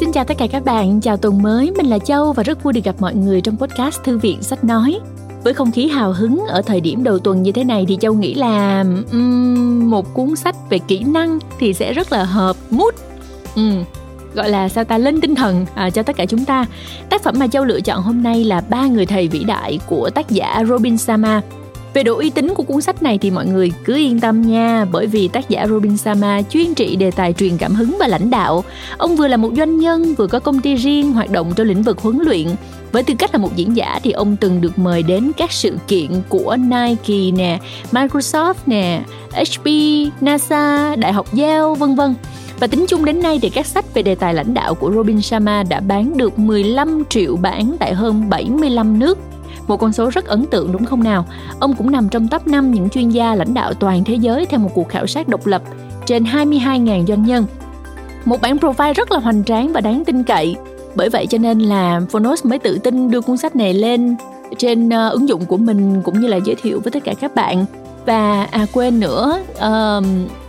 Xin chào tất cả các bạn, chào tuần mới, mình là Châu và rất vui được gặp mọi người trong podcast Thư viện Sách Nói. Với không khí hào hứng ở thời điểm đầu tuần như thế này thì Châu nghĩ là um, một cuốn sách về kỹ năng thì sẽ rất là hợp mood. Um, gọi là sao ta lên tinh thần à, cho tất cả chúng ta. Tác phẩm mà Châu lựa chọn hôm nay là Ba người thầy vĩ đại của tác giả Robin Sama. Về độ uy tín của cuốn sách này thì mọi người cứ yên tâm nha, bởi vì tác giả Robin Sama chuyên trị đề tài truyền cảm hứng và lãnh đạo. Ông vừa là một doanh nhân, vừa có công ty riêng hoạt động trong lĩnh vực huấn luyện. Với tư cách là một diễn giả thì ông từng được mời đến các sự kiện của Nike nè, Microsoft nè, HP, NASA, Đại học Yale, vân vân. Và tính chung đến nay thì các sách về đề tài lãnh đạo của Robin Sharma đã bán được 15 triệu bản tại hơn 75 nước một con số rất ấn tượng đúng không nào? Ông cũng nằm trong top 5 những chuyên gia lãnh đạo toàn thế giới theo một cuộc khảo sát độc lập trên 22.000 doanh nhân. Một bản profile rất là hoành tráng và đáng tin cậy. Bởi vậy cho nên là Phonos mới tự tin đưa cuốn sách này lên trên uh, ứng dụng của mình cũng như là giới thiệu với tất cả các bạn và à quên nữa uh,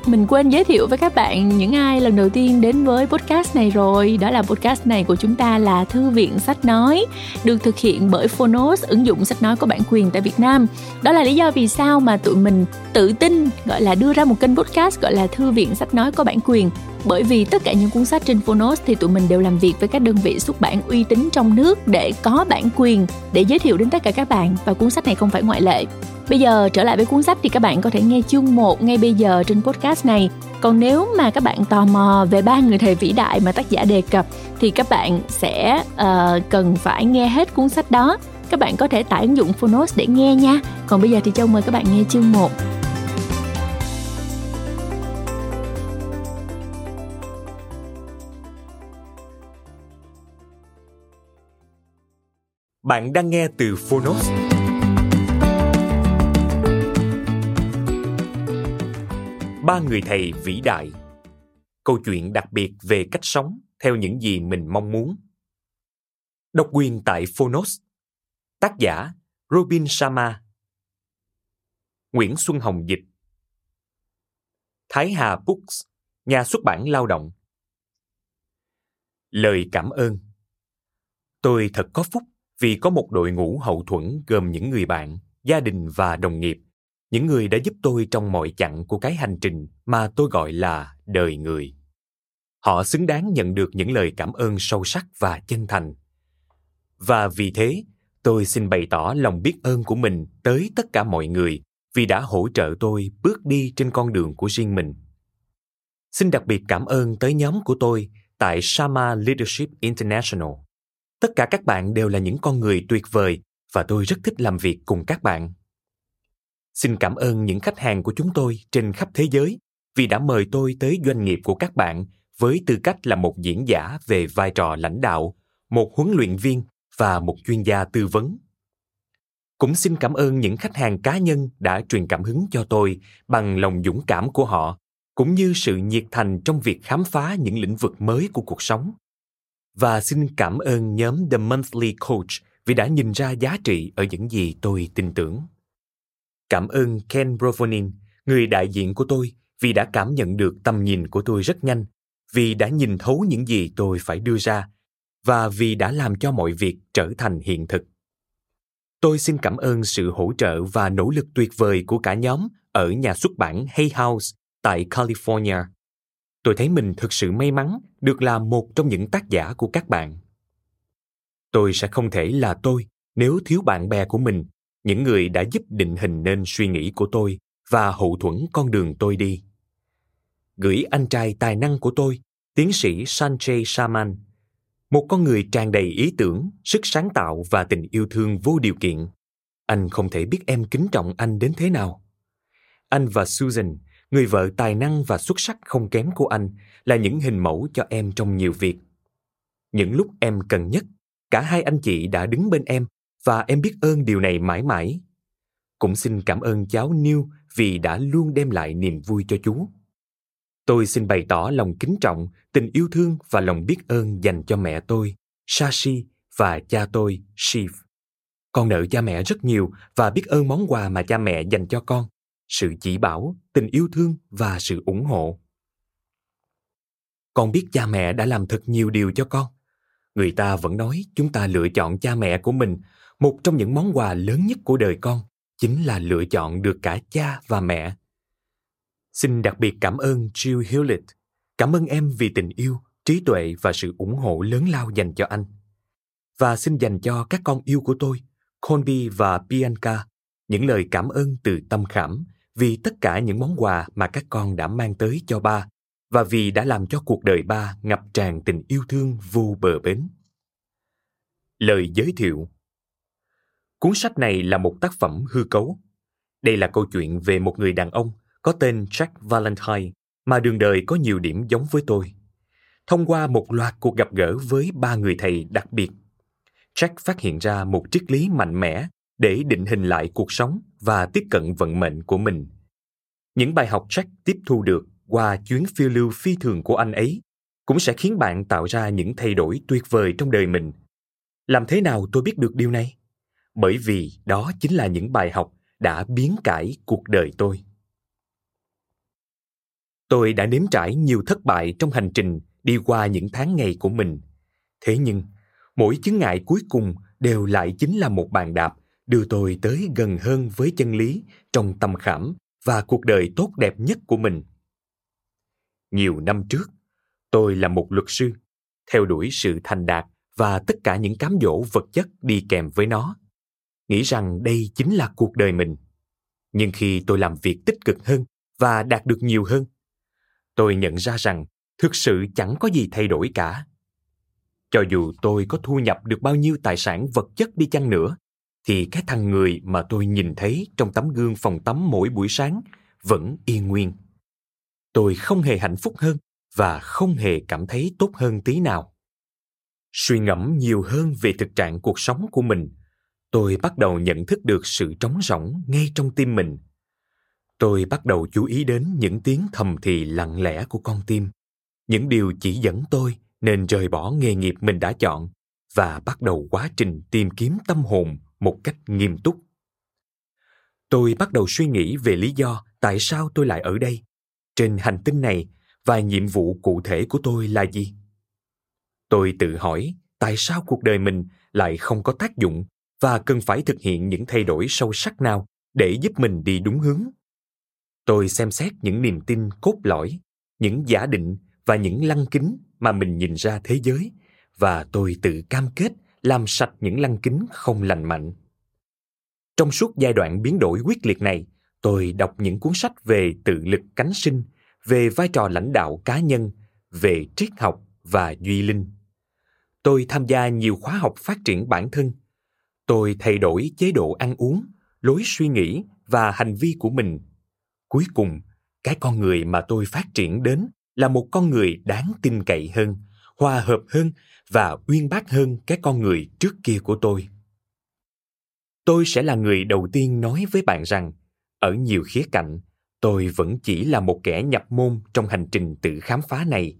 mình quên giới thiệu với các bạn những ai lần đầu tiên đến với podcast này rồi. Đó là podcast này của chúng ta là thư viện sách nói, được thực hiện bởi phonos, ứng dụng sách nói có bản quyền tại việt nam. Đó là lý do vì sao mà tụi mình tự tin, gọi là đưa ra một kênh podcast gọi là thư viện sách nói có bản quyền. Bởi vì tất cả những cuốn sách trên Phonos thì tụi mình đều làm việc với các đơn vị xuất bản uy tín trong nước để có bản quyền để giới thiệu đến tất cả các bạn và cuốn sách này không phải ngoại lệ. Bây giờ trở lại với cuốn sách thì các bạn có thể nghe chương 1 ngay bây giờ trên podcast này. Còn nếu mà các bạn tò mò về ba người thầy vĩ đại mà tác giả đề cập thì các bạn sẽ uh, cần phải nghe hết cuốn sách đó. Các bạn có thể tải ứng dụng Phonos để nghe nha. Còn bây giờ thì Châu mời các bạn nghe chương 1. Bạn đang nghe từ Phonos. Ba người thầy vĩ đại. Câu chuyện đặc biệt về cách sống theo những gì mình mong muốn. Độc quyền tại Phonos. Tác giả Robin Sharma. Nguyễn Xuân Hồng dịch. Thái Hà Books, nhà xuất bản lao động. Lời cảm ơn. Tôi thật có phúc vì có một đội ngũ hậu thuẫn gồm những người bạn, gia đình và đồng nghiệp, những người đã giúp tôi trong mọi chặng của cái hành trình mà tôi gọi là đời người. Họ xứng đáng nhận được những lời cảm ơn sâu sắc và chân thành. Và vì thế, tôi xin bày tỏ lòng biết ơn của mình tới tất cả mọi người vì đã hỗ trợ tôi bước đi trên con đường của riêng mình. Xin đặc biệt cảm ơn tới nhóm của tôi tại Shama Leadership International Tất cả các bạn đều là những con người tuyệt vời và tôi rất thích làm việc cùng các bạn. Xin cảm ơn những khách hàng của chúng tôi trên khắp thế giới vì đã mời tôi tới doanh nghiệp của các bạn với tư cách là một diễn giả về vai trò lãnh đạo, một huấn luyện viên và một chuyên gia tư vấn. Cũng xin cảm ơn những khách hàng cá nhân đã truyền cảm hứng cho tôi bằng lòng dũng cảm của họ, cũng như sự nhiệt thành trong việc khám phá những lĩnh vực mới của cuộc sống và xin cảm ơn nhóm The Monthly Coach vì đã nhìn ra giá trị ở những gì tôi tin tưởng. Cảm ơn Ken Brovonin, người đại diện của tôi, vì đã cảm nhận được tầm nhìn của tôi rất nhanh, vì đã nhìn thấu những gì tôi phải đưa ra, và vì đã làm cho mọi việc trở thành hiện thực. Tôi xin cảm ơn sự hỗ trợ và nỗ lực tuyệt vời của cả nhóm ở nhà xuất bản Hay House tại California tôi thấy mình thực sự may mắn được là một trong những tác giả của các bạn. Tôi sẽ không thể là tôi nếu thiếu bạn bè của mình, những người đã giúp định hình nên suy nghĩ của tôi và hậu thuẫn con đường tôi đi. Gửi anh trai tài năng của tôi, tiến sĩ Sanjay Shaman, một con người tràn đầy ý tưởng, sức sáng tạo và tình yêu thương vô điều kiện. Anh không thể biết em kính trọng anh đến thế nào. Anh và Susan người vợ tài năng và xuất sắc không kém của anh là những hình mẫu cho em trong nhiều việc. Những lúc em cần nhất, cả hai anh chị đã đứng bên em và em biết ơn điều này mãi mãi. Cũng xin cảm ơn cháu Niu vì đã luôn đem lại niềm vui cho chú. Tôi xin bày tỏ lòng kính trọng, tình yêu thương và lòng biết ơn dành cho mẹ tôi, Shashi và cha tôi, Shiv. Con nợ cha mẹ rất nhiều và biết ơn món quà mà cha mẹ dành cho con sự chỉ bảo, tình yêu thương và sự ủng hộ. con biết cha mẹ đã làm thật nhiều điều cho con người ta vẫn nói chúng ta lựa chọn cha mẹ của mình một trong những món quà lớn nhất của đời con chính là lựa chọn được cả cha và mẹ. Xin đặc biệt cảm ơn jill hewlett. Cảm ơn em vì tình yêu, trí tuệ và sự ủng hộ lớn lao dành cho anh. Và xin dành cho các con yêu của tôi, Colby và Bianca, những lời cảm ơn từ tâm khảm vì tất cả những món quà mà các con đã mang tới cho ba và vì đã làm cho cuộc đời ba ngập tràn tình yêu thương vô bờ bến. Lời giới thiệu. Cuốn sách này là một tác phẩm hư cấu. Đây là câu chuyện về một người đàn ông có tên Jack Valentine mà đường đời có nhiều điểm giống với tôi. Thông qua một loạt cuộc gặp gỡ với ba người thầy đặc biệt, Jack phát hiện ra một triết lý mạnh mẽ để định hình lại cuộc sống và tiếp cận vận mệnh của mình. Những bài học Jack tiếp thu được qua chuyến phiêu lưu phi thường của anh ấy cũng sẽ khiến bạn tạo ra những thay đổi tuyệt vời trong đời mình. Làm thế nào tôi biết được điều này? Bởi vì đó chính là những bài học đã biến cải cuộc đời tôi. Tôi đã nếm trải nhiều thất bại trong hành trình đi qua những tháng ngày của mình. Thế nhưng, mỗi chứng ngại cuối cùng đều lại chính là một bàn đạp đưa tôi tới gần hơn với chân lý trong tâm khảm và cuộc đời tốt đẹp nhất của mình. Nhiều năm trước, tôi là một luật sư, theo đuổi sự thành đạt và tất cả những cám dỗ vật chất đi kèm với nó. Nghĩ rằng đây chính là cuộc đời mình. Nhưng khi tôi làm việc tích cực hơn và đạt được nhiều hơn, tôi nhận ra rằng thực sự chẳng có gì thay đổi cả. Cho dù tôi có thu nhập được bao nhiêu tài sản vật chất đi chăng nữa, thì cái thằng người mà tôi nhìn thấy trong tấm gương phòng tắm mỗi buổi sáng vẫn y nguyên. Tôi không hề hạnh phúc hơn và không hề cảm thấy tốt hơn tí nào. Suy ngẫm nhiều hơn về thực trạng cuộc sống của mình, tôi bắt đầu nhận thức được sự trống rỗng ngay trong tim mình. Tôi bắt đầu chú ý đến những tiếng thầm thì lặng lẽ của con tim, những điều chỉ dẫn tôi nên rời bỏ nghề nghiệp mình đã chọn và bắt đầu quá trình tìm kiếm tâm hồn một cách nghiêm túc. Tôi bắt đầu suy nghĩ về lý do tại sao tôi lại ở đây. Trên hành tinh này và nhiệm vụ cụ thể của tôi là gì? Tôi tự hỏi tại sao cuộc đời mình lại không có tác dụng và cần phải thực hiện những thay đổi sâu sắc nào để giúp mình đi đúng hướng tôi xem xét những niềm tin cốt lõi những giả định và những lăng kính mà mình nhìn ra thế giới và tôi tự cam kết làm sạch những lăng kính không lành mạnh. Trong suốt giai đoạn biến đổi quyết liệt này, tôi đọc những cuốn sách về tự lực cánh sinh, về vai trò lãnh đạo cá nhân, về triết học và duy linh. Tôi tham gia nhiều khóa học phát triển bản thân. Tôi thay đổi chế độ ăn uống, lối suy nghĩ và hành vi của mình. Cuối cùng, cái con người mà tôi phát triển đến là một con người đáng tin cậy hơn, hòa hợp hơn và uyên bác hơn cái con người trước kia của tôi. Tôi sẽ là người đầu tiên nói với bạn rằng ở nhiều khía cạnh tôi vẫn chỉ là một kẻ nhập môn trong hành trình tự khám phá này.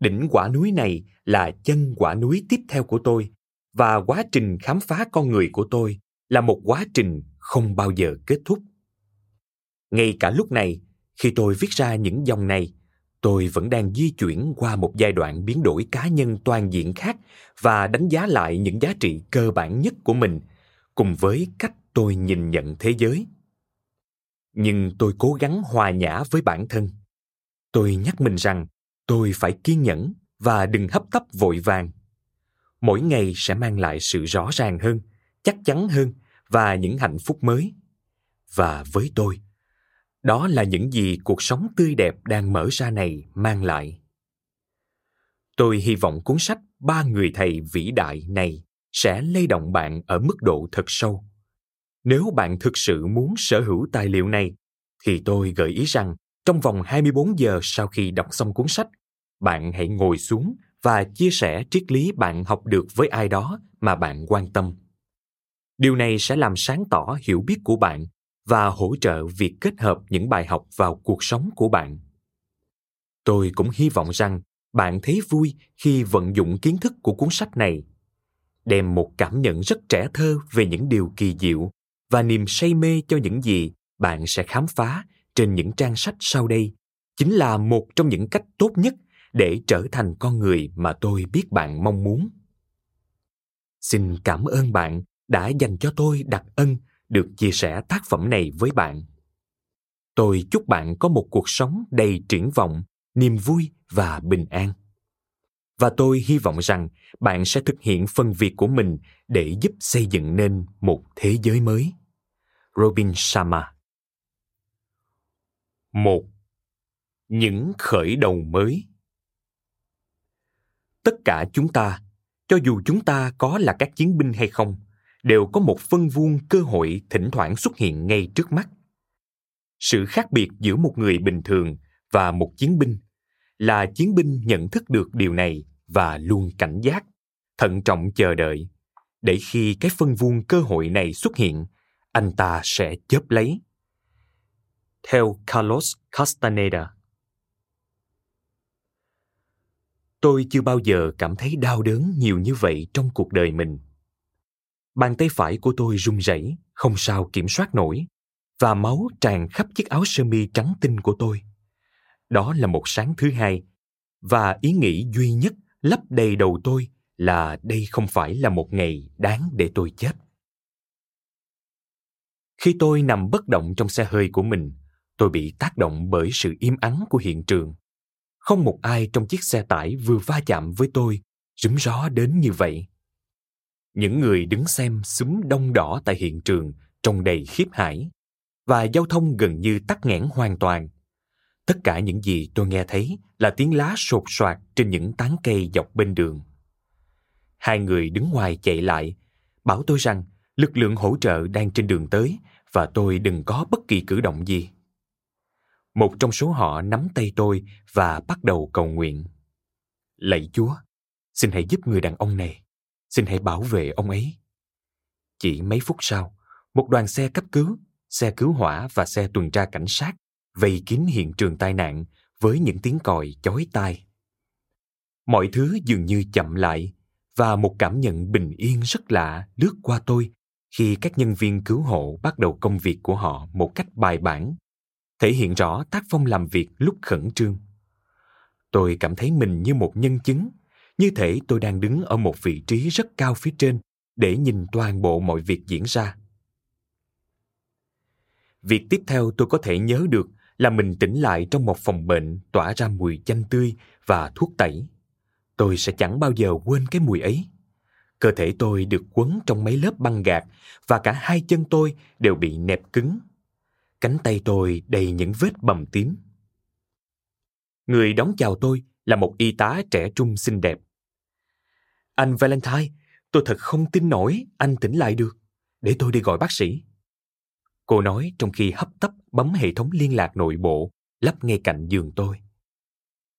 Đỉnh quả núi này là chân quả núi tiếp theo của tôi và quá trình khám phá con người của tôi là một quá trình không bao giờ kết thúc. Ngay cả lúc này, khi tôi viết ra những dòng này, tôi vẫn đang di chuyển qua một giai đoạn biến đổi cá nhân toàn diện khác và đánh giá lại những giá trị cơ bản nhất của mình, cùng với cách tôi nhìn nhận thế giới. Nhưng tôi cố gắng hòa nhã với bản thân. Tôi nhắc mình rằng tôi phải kiên nhẫn và đừng hấp tấp vội vàng mỗi ngày sẽ mang lại sự rõ ràng hơn chắc chắn hơn và những hạnh phúc mới. Và với tôi đó là những gì cuộc sống tươi đẹp đang mở ra này mang lại. Tôi hy vọng cuốn sách ba người thầy vĩ đại này sẽ lay động bạn ở mức độ thật sâu. Nếu bạn thực sự muốn sở hữu tài liệu này thì tôi gợi ý rằng trong vòng 24 giờ sau khi đọc xong cuốn sách, bạn hãy ngồi xuống và chia sẻ triết lý bạn học được với ai đó mà bạn quan tâm. Điều này sẽ làm sáng tỏ hiểu biết của bạn và hỗ trợ việc kết hợp những bài học vào cuộc sống của bạn tôi cũng hy vọng rằng bạn thấy vui khi vận dụng kiến thức của cuốn sách này, đem một cảm nhận rất trẻ thơ về những điều kỳ diệu và niềm say mê cho những gì bạn sẽ khám phá trên những trang sách sau đây chính là một trong những cách tốt nhất để trở thành con người mà tôi biết bạn mong muốn. Xin cảm ơn bạn đã dành cho tôi đặc ân được chia sẻ tác phẩm này với bạn. Tôi chúc bạn có một cuộc sống đầy triển vọng, niềm vui và bình an. Và tôi hy vọng rằng bạn sẽ thực hiện phần việc của mình để giúp xây dựng nên một thế giới mới. Robin Sharma một những khởi đầu mới tất cả chúng ta, cho dù chúng ta có là các chiến binh hay không, đều có một phân vuông cơ hội thỉnh thoảng xuất hiện ngay trước mắt. Sự khác biệt giữa một người bình thường và một chiến binh là chiến binh nhận thức được điều này và luôn cảnh giác, thận trọng chờ đợi. Để khi cái phân vuông cơ hội này xuất hiện, anh ta sẽ chớp lấy. Theo Carlos Castaneda. Tôi chưa bao giờ cảm thấy đau đớn nhiều như vậy trong cuộc đời mình. Bàn tay phải của tôi run rẩy, không sao kiểm soát nổi, và máu tràn khắp chiếc áo sơ mi trắng tinh của tôi. Đó là một sáng thứ hai, và ý nghĩ duy nhất lấp đầy đầu tôi là đây không phải là một ngày đáng để tôi chết. Khi tôi nằm bất động trong xe hơi của mình, tôi bị tác động bởi sự im ắng của hiện trường. Không một ai trong chiếc xe tải vừa va chạm với tôi rúm gió đến như vậy. Những người đứng xem súng đông đỏ tại hiện trường trông đầy khiếp hãi và giao thông gần như tắc nghẽn hoàn toàn. Tất cả những gì tôi nghe thấy là tiếng lá sột soạt trên những tán cây dọc bên đường. Hai người đứng ngoài chạy lại, bảo tôi rằng lực lượng hỗ trợ đang trên đường tới và tôi đừng có bất kỳ cử động gì. Một trong số họ nắm tay tôi và bắt đầu cầu nguyện. Lạy Chúa, xin hãy giúp người đàn ông này. Xin hãy bảo vệ ông ấy. Chỉ mấy phút sau, một đoàn xe cấp cứu, xe cứu hỏa và xe tuần tra cảnh sát vây kín hiện trường tai nạn với những tiếng còi chói tai. Mọi thứ dường như chậm lại và một cảm nhận bình yên rất lạ lướt qua tôi khi các nhân viên cứu hộ bắt đầu công việc của họ một cách bài bản thể hiện rõ tác phong làm việc lúc khẩn trương. Tôi cảm thấy mình như một nhân chứng, như thể tôi đang đứng ở một vị trí rất cao phía trên để nhìn toàn bộ mọi việc diễn ra. Việc tiếp theo tôi có thể nhớ được là mình tỉnh lại trong một phòng bệnh tỏa ra mùi chanh tươi và thuốc tẩy. Tôi sẽ chẳng bao giờ quên cái mùi ấy. Cơ thể tôi được quấn trong mấy lớp băng gạc và cả hai chân tôi đều bị nẹp cứng Cánh tay tôi đầy những vết bầm tím. Người đón chào tôi là một y tá trẻ trung xinh đẹp. Anh Valentine, tôi thật không tin nổi anh tỉnh lại được. Để tôi đi gọi bác sĩ. Cô nói trong khi hấp tấp bấm hệ thống liên lạc nội bộ lắp ngay cạnh giường tôi.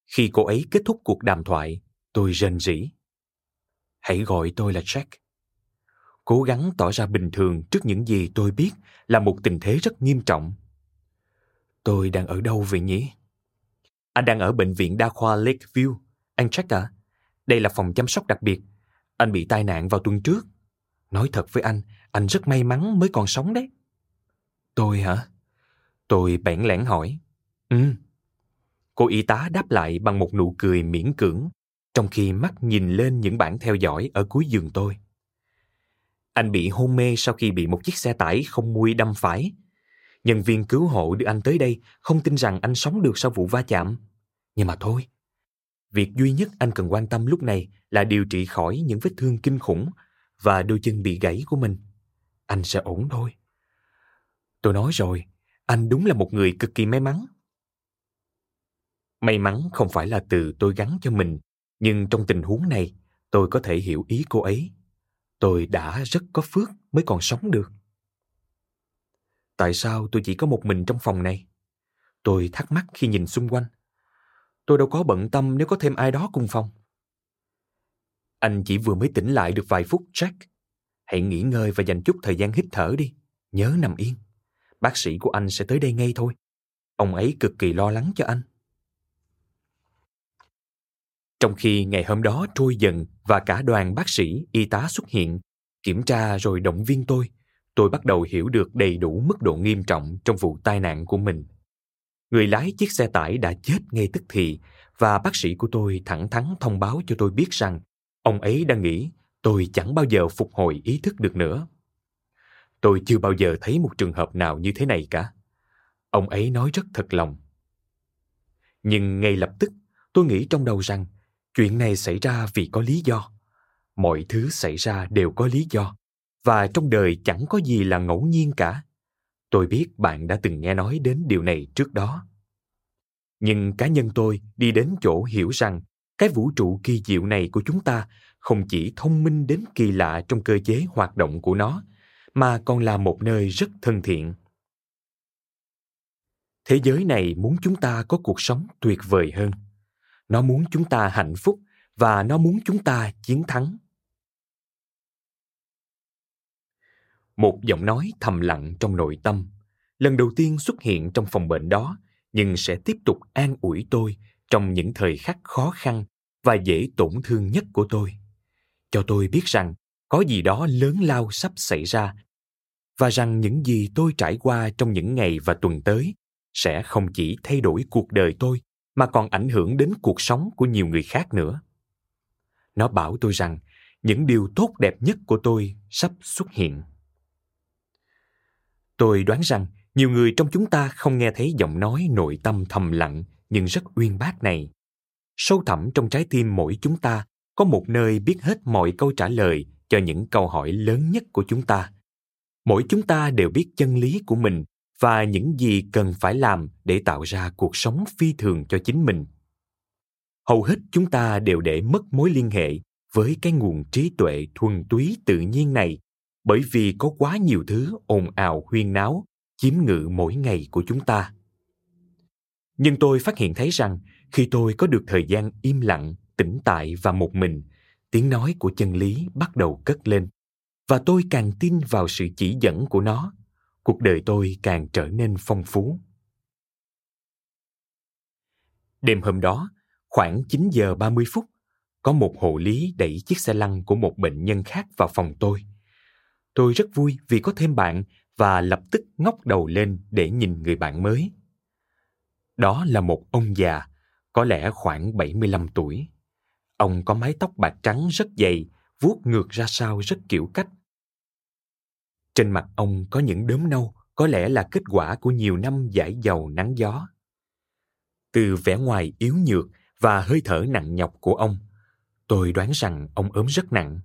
Khi cô ấy kết thúc cuộc đàm thoại, tôi rên rỉ. Hãy gọi tôi là Jack cố gắng tỏ ra bình thường trước những gì tôi biết là một tình thế rất nghiêm trọng. Tôi đang ở đâu vậy nhỉ? Anh đang ở bệnh viện đa khoa Lakeview. Anh Jack à? Đây là phòng chăm sóc đặc biệt. Anh bị tai nạn vào tuần trước. Nói thật với anh, anh rất may mắn mới còn sống đấy. Tôi hả? Tôi bẽn lẽn hỏi. Ừ. Cô y tá đáp lại bằng một nụ cười miễn cưỡng, trong khi mắt nhìn lên những bản theo dõi ở cuối giường tôi. Anh bị hôn mê sau khi bị một chiếc xe tải không mui đâm phải. Nhân viên cứu hộ đưa anh tới đây không tin rằng anh sống được sau vụ va chạm. Nhưng mà thôi, việc duy nhất anh cần quan tâm lúc này là điều trị khỏi những vết thương kinh khủng và đôi chân bị gãy của mình. Anh sẽ ổn thôi. Tôi nói rồi, anh đúng là một người cực kỳ may mắn. May mắn không phải là từ tôi gắn cho mình, nhưng trong tình huống này, tôi có thể hiểu ý cô ấy tôi đã rất có phước mới còn sống được. Tại sao tôi chỉ có một mình trong phòng này? Tôi thắc mắc khi nhìn xung quanh. Tôi đâu có bận tâm nếu có thêm ai đó cùng phòng. Anh chỉ vừa mới tỉnh lại được vài phút, Jack. Hãy nghỉ ngơi và dành chút thời gian hít thở đi. Nhớ nằm yên. Bác sĩ của anh sẽ tới đây ngay thôi. Ông ấy cực kỳ lo lắng cho anh. Trong khi ngày hôm đó trôi dần và cả đoàn bác sĩ, y tá xuất hiện, kiểm tra rồi động viên tôi, tôi bắt đầu hiểu được đầy đủ mức độ nghiêm trọng trong vụ tai nạn của mình. Người lái chiếc xe tải đã chết ngay tức thì và bác sĩ của tôi thẳng thắn thông báo cho tôi biết rằng ông ấy đang nghĩ tôi chẳng bao giờ phục hồi ý thức được nữa. Tôi chưa bao giờ thấy một trường hợp nào như thế này cả. Ông ấy nói rất thật lòng. Nhưng ngay lập tức, tôi nghĩ trong đầu rằng chuyện này xảy ra vì có lý do. Mọi thứ xảy ra đều có lý do, và trong đời chẳng có gì là ngẫu nhiên cả. Tôi biết bạn đã từng nghe nói đến điều này trước đó. Nhưng cá nhân tôi đi đến chỗ hiểu rằng cái vũ trụ kỳ diệu này của chúng ta không chỉ thông minh đến kỳ lạ trong cơ chế hoạt động của nó, mà còn là một nơi rất thân thiện. Thế giới này muốn chúng ta có cuộc sống tuyệt vời hơn. Nó muốn chúng ta hạnh phúc và nó muốn chúng ta chiến thắng. Một giọng nói thầm lặng trong nội tâm, lần đầu tiên xuất hiện trong phòng bệnh đó, nhưng sẽ tiếp tục an ủi tôi trong những thời khắc khó khăn và dễ tổn thương nhất của tôi. Cho tôi biết rằng có gì đó lớn lao sắp xảy ra và rằng những gì tôi trải qua trong những ngày và tuần tới sẽ không chỉ thay đổi cuộc đời tôi mà còn ảnh hưởng đến cuộc sống của nhiều người khác nữa. Nó bảo tôi rằng, những điều tốt đẹp nhất của tôi sắp xuất hiện. Tôi đoán rằng, nhiều người trong chúng ta không nghe thấy giọng nói nội tâm thầm lặng nhưng rất uyên bác này. Sâu thẳm trong trái tim mỗi chúng ta có một nơi biết hết mọi câu trả lời cho những câu hỏi lớn nhất của chúng ta. Mỗi chúng ta đều biết chân lý của mình và những gì cần phải làm để tạo ra cuộc sống phi thường cho chính mình. Hầu hết chúng ta đều để mất mối liên hệ với cái nguồn trí tuệ thuần túy tự nhiên này bởi vì có quá nhiều thứ ồn ào huyên náo chiếm ngự mỗi ngày của chúng ta. Nhưng tôi phát hiện thấy rằng khi tôi có được thời gian im lặng, tĩnh tại và một mình, tiếng nói của chân lý bắt đầu cất lên và tôi càng tin vào sự chỉ dẫn của nó, cuộc đời tôi càng trở nên phong phú. Đêm hôm đó, khoảng 9 giờ 30 phút, có một hộ lý đẩy chiếc xe lăn của một bệnh nhân khác vào phòng tôi. Tôi rất vui vì có thêm bạn và lập tức ngóc đầu lên để nhìn người bạn mới. Đó là một ông già, có lẽ khoảng 75 tuổi. Ông có mái tóc bạc trắng rất dày, vuốt ngược ra sau rất kiểu cách. Trên mặt ông có những đốm nâu, có lẽ là kết quả của nhiều năm giải dầu nắng gió. Từ vẻ ngoài yếu nhược và hơi thở nặng nhọc của ông, tôi đoán rằng ông ốm rất nặng.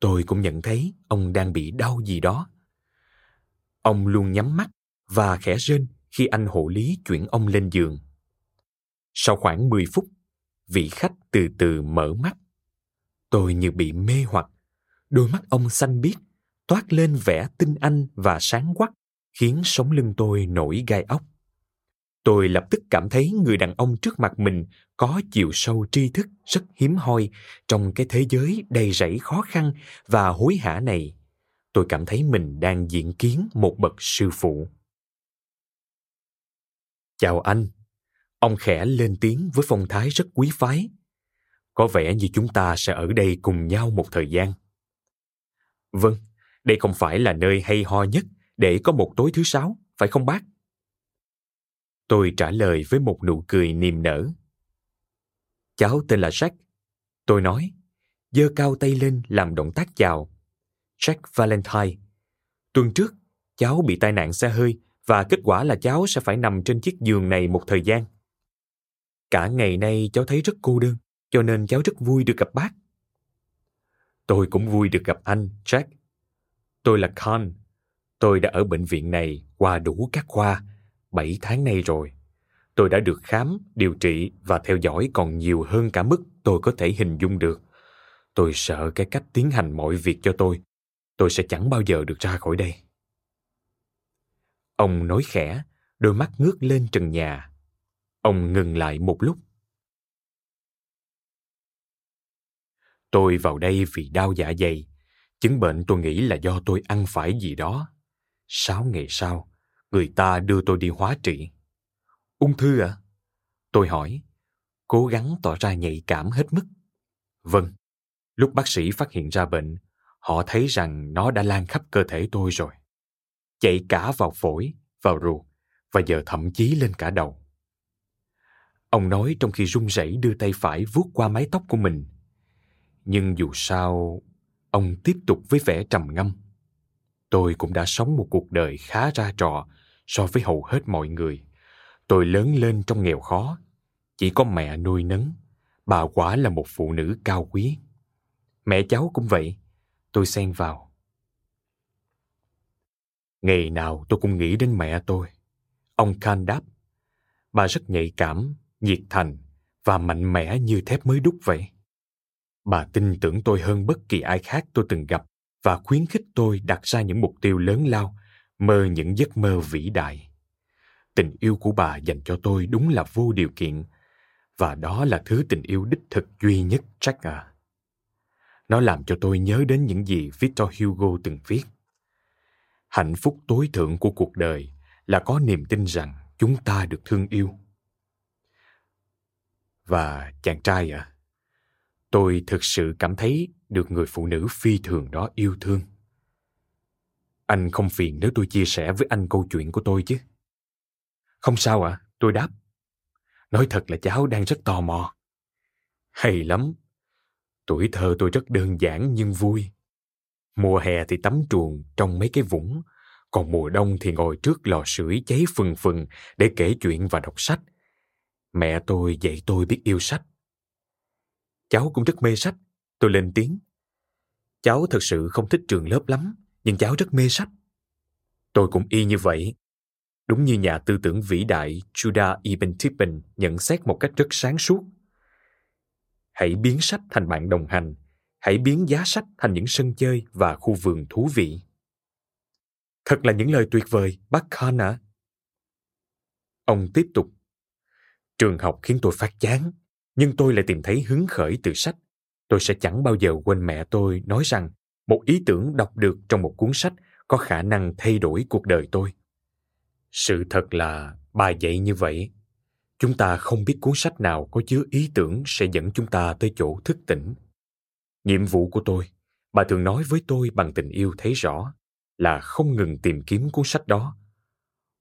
Tôi cũng nhận thấy ông đang bị đau gì đó. Ông luôn nhắm mắt và khẽ rên khi anh hộ lý chuyển ông lên giường. Sau khoảng 10 phút, vị khách từ từ mở mắt. Tôi như bị mê hoặc. Đôi mắt ông xanh biếc, toát lên vẻ tinh anh và sáng quắc, khiến sống lưng tôi nổi gai ốc. Tôi lập tức cảm thấy người đàn ông trước mặt mình có chiều sâu tri thức rất hiếm hoi trong cái thế giới đầy rẫy khó khăn và hối hả này. Tôi cảm thấy mình đang diễn kiến một bậc sư phụ. Chào anh. Ông khẽ lên tiếng với phong thái rất quý phái. Có vẻ như chúng ta sẽ ở đây cùng nhau một thời gian. Vâng, đây không phải là nơi hay ho nhất để có một tối thứ sáu, phải không bác? Tôi trả lời với một nụ cười niềm nở. Cháu tên là Jack. Tôi nói, giơ cao tay lên làm động tác chào. Jack Valentine. Tuần trước, cháu bị tai nạn xe hơi và kết quả là cháu sẽ phải nằm trên chiếc giường này một thời gian. Cả ngày nay cháu thấy rất cô đơn, cho nên cháu rất vui được gặp bác. Tôi cũng vui được gặp anh, Jack. Tôi là Con. Tôi đã ở bệnh viện này qua đủ các khoa, 7 tháng nay rồi. Tôi đã được khám, điều trị và theo dõi còn nhiều hơn cả mức tôi có thể hình dung được. Tôi sợ cái cách tiến hành mọi việc cho tôi. Tôi sẽ chẳng bao giờ được ra khỏi đây. Ông nói khẽ, đôi mắt ngước lên trần nhà. Ông ngừng lại một lúc. Tôi vào đây vì đau dạ dày. Chứng bệnh tôi nghĩ là do tôi ăn phải gì đó. Sáu ngày sau, người ta đưa tôi đi hóa trị. Ung thư à? Tôi hỏi, cố gắng tỏ ra nhạy cảm hết mức. Vâng, lúc bác sĩ phát hiện ra bệnh, họ thấy rằng nó đã lan khắp cơ thể tôi rồi. Chạy cả vào phổi, vào ruột và giờ thậm chí lên cả đầu. Ông nói trong khi run rẩy đưa tay phải vuốt qua mái tóc của mình. Nhưng dù sao, ông tiếp tục với vẻ trầm ngâm. Tôi cũng đã sống một cuộc đời khá ra trò so với hầu hết mọi người. Tôi lớn lên trong nghèo khó, chỉ có mẹ nuôi nấng. Bà quả là một phụ nữ cao quý. Mẹ cháu cũng vậy. Tôi xen vào. Ngày nào tôi cũng nghĩ đến mẹ tôi. Ông Khan đáp. Bà rất nhạy cảm, nhiệt thành và mạnh mẽ như thép mới đúc vậy. Bà tin tưởng tôi hơn bất kỳ ai khác tôi từng gặp và khuyến khích tôi đặt ra những mục tiêu lớn lao, mơ những giấc mơ vĩ đại. Tình yêu của bà dành cho tôi đúng là vô điều kiện, và đó là thứ tình yêu đích thực duy nhất Jack à. Nó làm cho tôi nhớ đến những gì Victor Hugo từng viết. Hạnh phúc tối thượng của cuộc đời là có niềm tin rằng chúng ta được thương yêu. Và chàng trai à, tôi thực sự cảm thấy được người phụ nữ phi thường đó yêu thương. Anh không phiền nếu tôi chia sẻ với anh câu chuyện của tôi chứ? Không sao ạ, à, tôi đáp. Nói thật là cháu đang rất tò mò. Hay lắm. Tuổi thơ tôi rất đơn giản nhưng vui. Mùa hè thì tắm truồng trong mấy cái vũng, còn mùa đông thì ngồi trước lò sưởi cháy phừng phừng để kể chuyện và đọc sách. Mẹ tôi dạy tôi biết yêu sách. Cháu cũng rất mê sách, tôi lên tiếng. Cháu thật sự không thích trường lớp lắm, nhưng cháu rất mê sách. Tôi cũng y như vậy. Đúng như nhà tư tưởng vĩ đại Judah Ibn Tippin nhận xét một cách rất sáng suốt. Hãy biến sách thành bạn đồng hành, hãy biến giá sách thành những sân chơi và khu vườn thú vị. Thật là những lời tuyệt vời, bác Khan ạ. À. Ông tiếp tục. Trường học khiến tôi phát chán, nhưng tôi lại tìm thấy hứng khởi từ sách. Tôi sẽ chẳng bao giờ quên mẹ tôi nói rằng một ý tưởng đọc được trong một cuốn sách có khả năng thay đổi cuộc đời tôi. Sự thật là bà dạy như vậy. Chúng ta không biết cuốn sách nào có chứa ý tưởng sẽ dẫn chúng ta tới chỗ thức tỉnh. Nhiệm vụ của tôi, bà thường nói với tôi bằng tình yêu thấy rõ, là không ngừng tìm kiếm cuốn sách đó.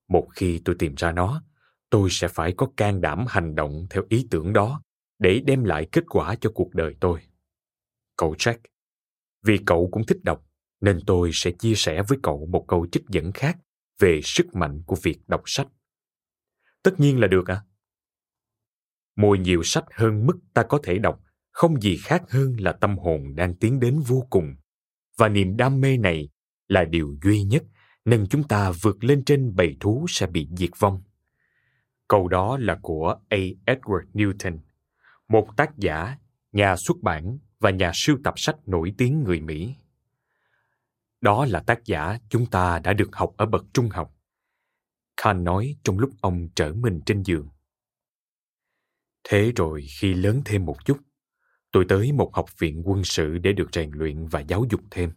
Một khi tôi tìm ra nó, tôi sẽ phải có can đảm hành động theo ý tưởng đó để đem lại kết quả cho cuộc đời tôi. Cậu Jack, vì cậu cũng thích đọc, nên tôi sẽ chia sẻ với cậu một câu trích dẫn khác về sức mạnh của việc đọc sách. Tất nhiên là được ạ. À? Mua nhiều sách hơn mức ta có thể đọc không gì khác hơn là tâm hồn đang tiến đến vô cùng. Và niềm đam mê này là điều duy nhất nâng chúng ta vượt lên trên bầy thú sẽ bị diệt vong. Câu đó là của A. Edward Newton, một tác giả, nhà xuất bản và nhà sưu tập sách nổi tiếng người Mỹ. Đó là tác giả chúng ta đã được học ở bậc trung học. Khan nói trong lúc ông trở mình trên giường. Thế rồi khi lớn thêm một chút, tôi tới một học viện quân sự để được rèn luyện và giáo dục thêm.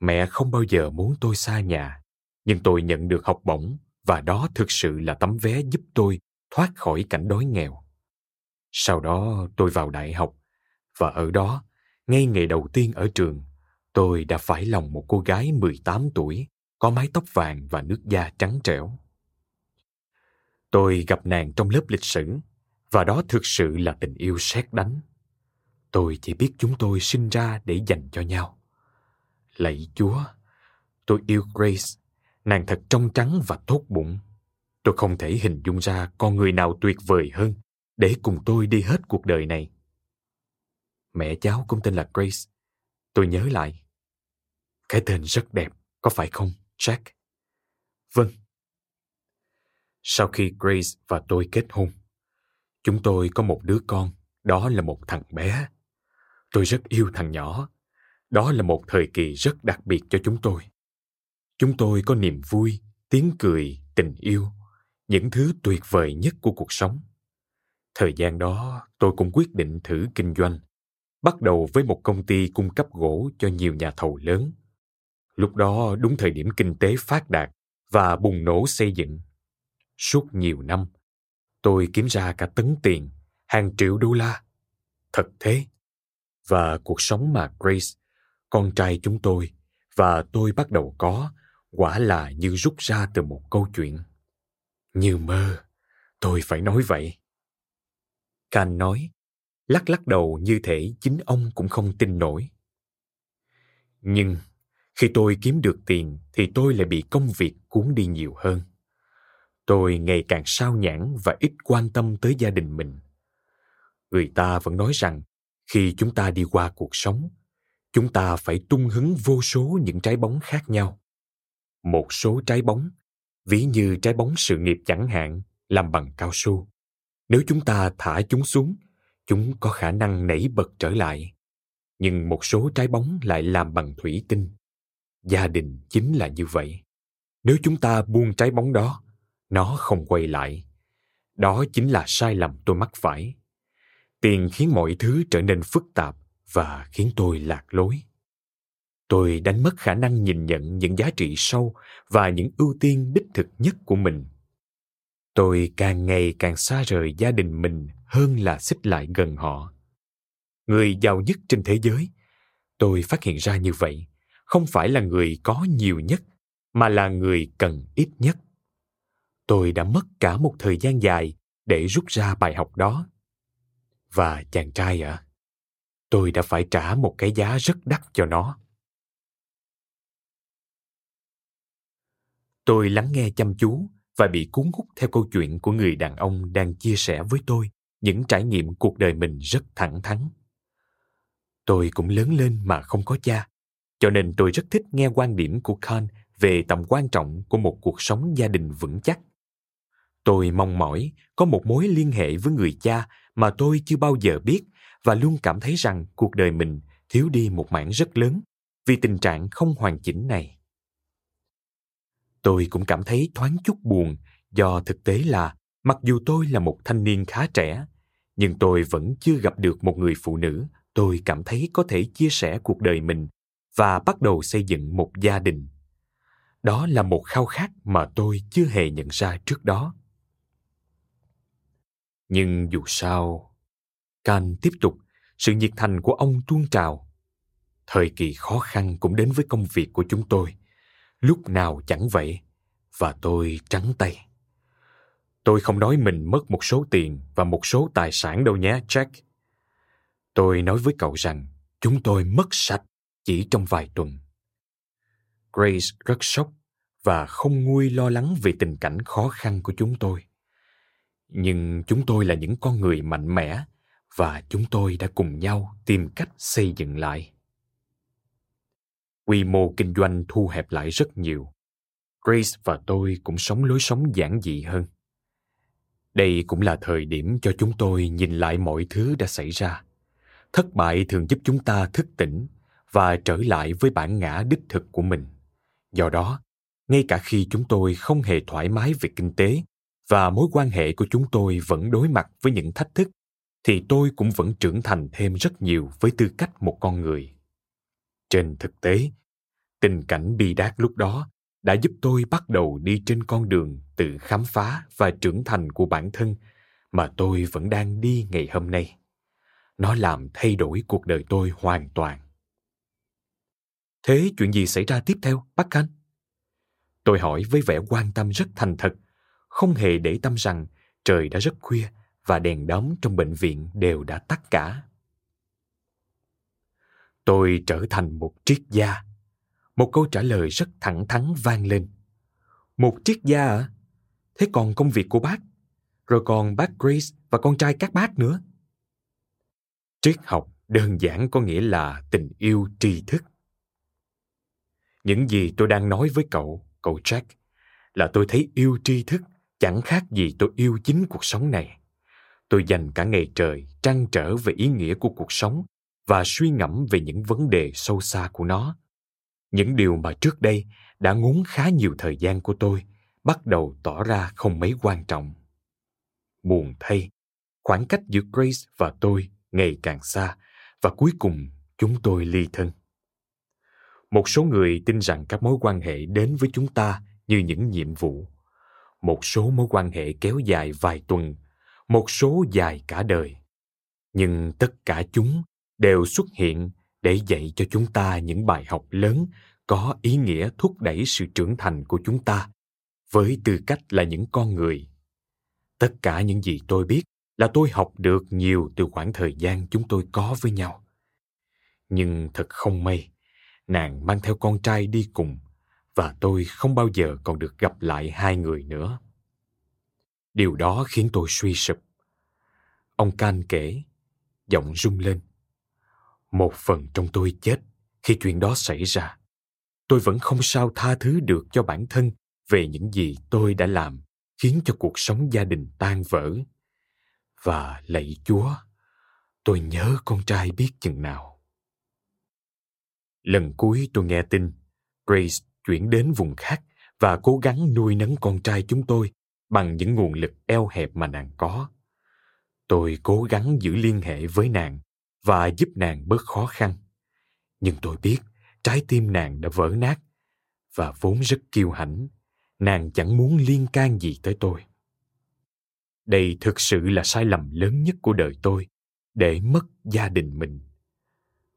Mẹ không bao giờ muốn tôi xa nhà, nhưng tôi nhận được học bổng và đó thực sự là tấm vé giúp tôi thoát khỏi cảnh đói nghèo. Sau đó tôi vào đại học và ở đó, ngay ngày đầu tiên ở trường, tôi đã phải lòng một cô gái 18 tuổi, có mái tóc vàng và nước da trắng trẻo. Tôi gặp nàng trong lớp lịch sử, và đó thực sự là tình yêu sét đánh. Tôi chỉ biết chúng tôi sinh ra để dành cho nhau. Lạy Chúa, tôi yêu Grace, nàng thật trong trắng và tốt bụng. Tôi không thể hình dung ra con người nào tuyệt vời hơn để cùng tôi đi hết cuộc đời này. Mẹ cháu cũng tên là Grace. Tôi nhớ lại. Cái tên rất đẹp, có phải không, Jack? Vâng. Sau khi Grace và tôi kết hôn, chúng tôi có một đứa con, đó là một thằng bé. Tôi rất yêu thằng nhỏ. Đó là một thời kỳ rất đặc biệt cho chúng tôi. Chúng tôi có niềm vui, tiếng cười, tình yêu, những thứ tuyệt vời nhất của cuộc sống. Thời gian đó, tôi cũng quyết định thử kinh doanh, bắt đầu với một công ty cung cấp gỗ cho nhiều nhà thầu lớn. Lúc đó đúng thời điểm kinh tế phát đạt và bùng nổ xây dựng. Suốt nhiều năm, tôi kiếm ra cả tấn tiền, hàng triệu đô la. Thật thế. Và cuộc sống mà Grace, con trai chúng tôi và tôi bắt đầu có quả là như rút ra từ một câu chuyện. Như mơ, tôi phải nói vậy. Can nói, lắc lắc đầu như thể chính ông cũng không tin nổi. Nhưng khi tôi kiếm được tiền thì tôi lại bị công việc cuốn đi nhiều hơn. Tôi ngày càng sao nhãn và ít quan tâm tới gia đình mình. Người ta vẫn nói rằng khi chúng ta đi qua cuộc sống, chúng ta phải tung hứng vô số những trái bóng khác nhau. Một số trái bóng, ví như trái bóng sự nghiệp chẳng hạn, làm bằng cao su. Nếu chúng ta thả chúng xuống, chúng có khả năng nảy bật trở lại. Nhưng một số trái bóng lại làm bằng thủy tinh. Gia đình chính là như vậy. Nếu chúng ta buông trái bóng đó, nó không quay lại. Đó chính là sai lầm tôi mắc phải. Tiền khiến mọi thứ trở nên phức tạp và khiến tôi lạc lối. Tôi đánh mất khả năng nhìn nhận những giá trị sâu và những ưu tiên đích thực nhất của mình. Tôi càng ngày càng xa rời gia đình mình hơn là xích lại gần họ. Người giàu nhất trên thế giới, tôi phát hiện ra như vậy, không phải là người có nhiều nhất, mà là người cần ít nhất. Tôi đã mất cả một thời gian dài để rút ra bài học đó. Và chàng trai ạ, à, tôi đã phải trả một cái giá rất đắt cho nó. Tôi lắng nghe chăm chú và bị cuốn hút theo câu chuyện của người đàn ông đang chia sẻ với tôi những trải nghiệm cuộc đời mình rất thẳng thắn. Tôi cũng lớn lên mà không có cha, cho nên tôi rất thích nghe quan điểm của Khan về tầm quan trọng của một cuộc sống gia đình vững chắc. Tôi mong mỏi có một mối liên hệ với người cha mà tôi chưa bao giờ biết và luôn cảm thấy rằng cuộc đời mình thiếu đi một mảng rất lớn vì tình trạng không hoàn chỉnh này. Tôi cũng cảm thấy thoáng chút buồn do thực tế là mặc dù tôi là một thanh niên khá trẻ, nhưng tôi vẫn chưa gặp được một người phụ nữ tôi cảm thấy có thể chia sẻ cuộc đời mình và bắt đầu xây dựng một gia đình. Đó là một khao khát mà tôi chưa hề nhận ra trước đó. Nhưng dù sao, Can tiếp tục, sự nhiệt thành của ông tuôn trào. Thời kỳ khó khăn cũng đến với công việc của chúng tôi. Lúc nào chẳng vậy, và tôi trắng tay. Tôi không nói mình mất một số tiền và một số tài sản đâu nhé, Jack. Tôi nói với cậu rằng chúng tôi mất sạch chỉ trong vài tuần. Grace rất sốc và không nguôi lo lắng về tình cảnh khó khăn của chúng tôi. Nhưng chúng tôi là những con người mạnh mẽ và chúng tôi đã cùng nhau tìm cách xây dựng lại. Quy mô kinh doanh thu hẹp lại rất nhiều. Grace và tôi cũng sống lối sống giản dị hơn. Đây cũng là thời điểm cho chúng tôi nhìn lại mọi thứ đã xảy ra. Thất bại thường giúp chúng ta thức tỉnh và trở lại với bản ngã đích thực của mình. Do đó, ngay cả khi chúng tôi không hề thoải mái về kinh tế và mối quan hệ của chúng tôi vẫn đối mặt với những thách thức, thì tôi cũng vẫn trưởng thành thêm rất nhiều với tư cách một con người. Trên thực tế, tình cảnh bi đát lúc đó đã giúp tôi bắt đầu đi trên con đường tự khám phá và trưởng thành của bản thân mà tôi vẫn đang đi ngày hôm nay. Nó làm thay đổi cuộc đời tôi hoàn toàn. Thế chuyện gì xảy ra tiếp theo, bác Khanh? Tôi hỏi với vẻ quan tâm rất thành thật, không hề để tâm rằng trời đã rất khuya và đèn đóm trong bệnh viện đều đã tắt cả. Tôi trở thành một triết gia. Một câu trả lời rất thẳng thắn vang lên. Một triết gia à? Thế còn công việc của bác? Rồi còn bác Grace và con trai các bác nữa. Triết học đơn giản có nghĩa là tình yêu tri thức. Những gì tôi đang nói với cậu, cậu Jack, là tôi thấy yêu tri thức chẳng khác gì tôi yêu chính cuộc sống này. Tôi dành cả ngày trời trăn trở về ý nghĩa của cuộc sống và suy ngẫm về những vấn đề sâu xa của nó. Những điều mà trước đây đã ngốn khá nhiều thời gian của tôi bắt đầu tỏ ra không mấy quan trọng. Buồn thay, khoảng cách giữa Grace và tôi ngày càng xa và cuối cùng chúng tôi ly thân. Một số người tin rằng các mối quan hệ đến với chúng ta như những nhiệm vụ. Một số mối quan hệ kéo dài vài tuần, một số dài cả đời. Nhưng tất cả chúng đều xuất hiện để dạy cho chúng ta những bài học lớn có ý nghĩa thúc đẩy sự trưởng thành của chúng ta với tư cách là những con người. Tất cả những gì tôi biết là tôi học được nhiều từ khoảng thời gian chúng tôi có với nhau. Nhưng thật không may, nàng mang theo con trai đi cùng và tôi không bao giờ còn được gặp lại hai người nữa. Điều đó khiến tôi suy sụp. Ông Can kể, giọng rung lên. Một phần trong tôi chết khi chuyện đó xảy ra. Tôi vẫn không sao tha thứ được cho bản thân về những gì tôi đã làm khiến cho cuộc sống gia đình tan vỡ. Và lạy Chúa, tôi nhớ con trai biết chừng nào. Lần cuối tôi nghe tin, Grace chuyển đến vùng khác và cố gắng nuôi nấng con trai chúng tôi bằng những nguồn lực eo hẹp mà nàng có. Tôi cố gắng giữ liên hệ với nàng và giúp nàng bớt khó khăn. Nhưng tôi biết trái tim nàng đã vỡ nát và vốn rất kiêu hãnh, nàng chẳng muốn liên can gì tới tôi. Đây thực sự là sai lầm lớn nhất của đời tôi, để mất gia đình mình.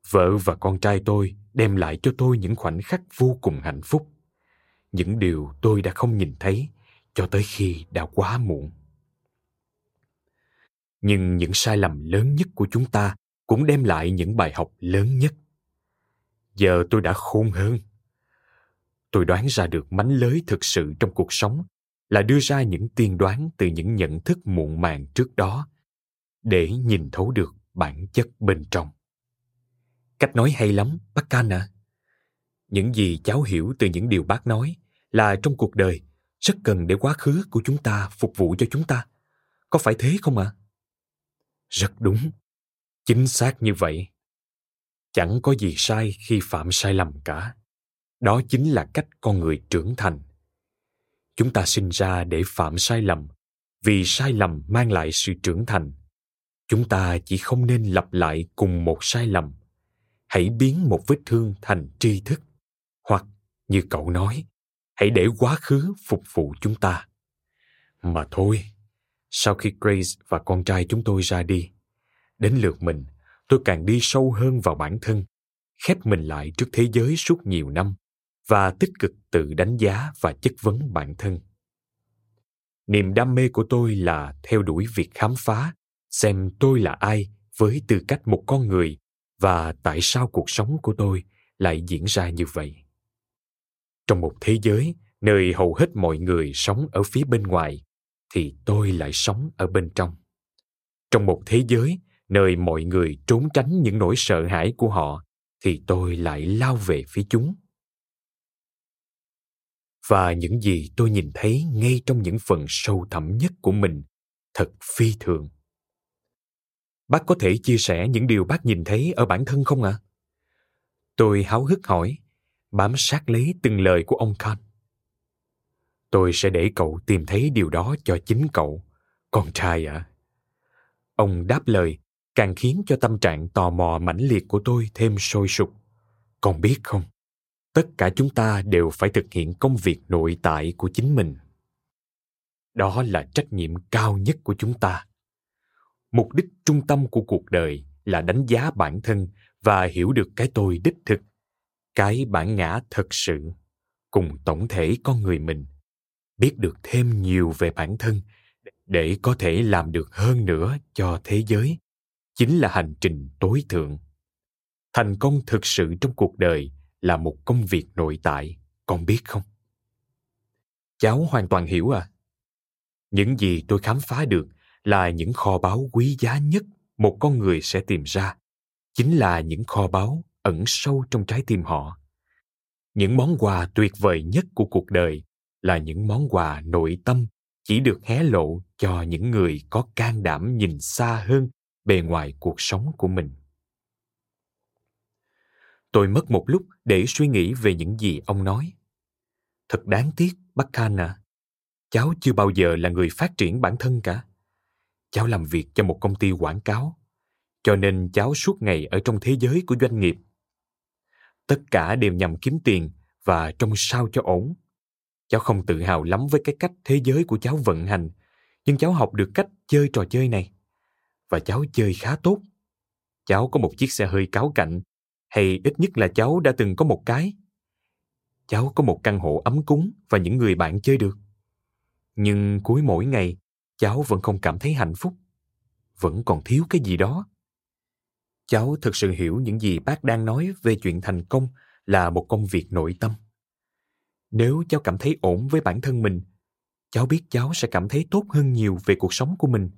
Vợ và con trai tôi đem lại cho tôi những khoảnh khắc vô cùng hạnh phúc. Những điều tôi đã không nhìn thấy cho tới khi đã quá muộn. Nhưng những sai lầm lớn nhất của chúng ta cũng đem lại những bài học lớn nhất. Giờ tôi đã khôn hơn. Tôi đoán ra được mánh lới thực sự trong cuộc sống là đưa ra những tiên đoán từ những nhận thức muộn màng trước đó để nhìn thấu được bản chất bên trong. Cách nói hay lắm, bác Can à. Những gì cháu hiểu từ những điều bác nói là trong cuộc đời rất cần để quá khứ của chúng ta phục vụ cho chúng ta. Có phải thế không ạ? À? Rất đúng. Chính xác như vậy. Chẳng có gì sai khi phạm sai lầm cả. Đó chính là cách con người trưởng thành. Chúng ta sinh ra để phạm sai lầm, vì sai lầm mang lại sự trưởng thành. Chúng ta chỉ không nên lặp lại cùng một sai lầm. Hãy biến một vết thương thành tri thức. Hoặc, như cậu nói, hãy để quá khứ phục vụ chúng ta. Mà thôi, sau khi Grace và con trai chúng tôi ra đi, đến lượt mình, tôi càng đi sâu hơn vào bản thân, khép mình lại trước thế giới suốt nhiều năm và tích cực tự đánh giá và chất vấn bản thân. Niềm đam mê của tôi là theo đuổi việc khám phá, xem tôi là ai với tư cách một con người và tại sao cuộc sống của tôi lại diễn ra như vậy. Trong một thế giới nơi hầu hết mọi người sống ở phía bên ngoài, thì tôi lại sống ở bên trong. Trong một thế giới nơi mọi người trốn tránh những nỗi sợ hãi của họ, thì tôi lại lao về phía chúng. Và những gì tôi nhìn thấy ngay trong những phần sâu thẳm nhất của mình thật phi thường. Bác có thể chia sẻ những điều bác nhìn thấy ở bản thân không ạ? À? Tôi háo hức hỏi bám sát lấy từng lời của ông Khan. Tôi sẽ để cậu tìm thấy điều đó cho chính cậu, con trai ạ. À. Ông đáp lời, càng khiến cho tâm trạng tò mò mãnh liệt của tôi thêm sôi sục. Con biết không, tất cả chúng ta đều phải thực hiện công việc nội tại của chính mình. Đó là trách nhiệm cao nhất của chúng ta. Mục đích trung tâm của cuộc đời là đánh giá bản thân và hiểu được cái tôi đích thực cái bản ngã thật sự cùng tổng thể con người mình biết được thêm nhiều về bản thân để có thể làm được hơn nữa cho thế giới chính là hành trình tối thượng. Thành công thực sự trong cuộc đời là một công việc nội tại, con biết không? Cháu hoàn toàn hiểu à. Những gì tôi khám phá được là những kho báu quý giá nhất một con người sẽ tìm ra, chính là những kho báu ẩn sâu trong trái tim họ. Những món quà tuyệt vời nhất của cuộc đời là những món quà nội tâm chỉ được hé lộ cho những người có can đảm nhìn xa hơn bề ngoài cuộc sống của mình. Tôi mất một lúc để suy nghĩ về những gì ông nói. Thật đáng tiếc, bác khan à cháu chưa bao giờ là người phát triển bản thân cả. Cháu làm việc cho một công ty quảng cáo, cho nên cháu suốt ngày ở trong thế giới của doanh nghiệp. Tất cả đều nhằm kiếm tiền và trông sao cho ổn. Cháu không tự hào lắm với cái cách thế giới của cháu vận hành, nhưng cháu học được cách chơi trò chơi này và cháu chơi khá tốt cháu có một chiếc xe hơi cáo cạnh hay ít nhất là cháu đã từng có một cái cháu có một căn hộ ấm cúng và những người bạn chơi được nhưng cuối mỗi ngày cháu vẫn không cảm thấy hạnh phúc vẫn còn thiếu cái gì đó. Cháu thực sự hiểu những gì bác đang nói về chuyện thành công là một công việc nội tâm. Nếu cháu cảm thấy ổn với bản thân mình, cháu biết cháu sẽ cảm thấy tốt hơn nhiều về cuộc sống của mình.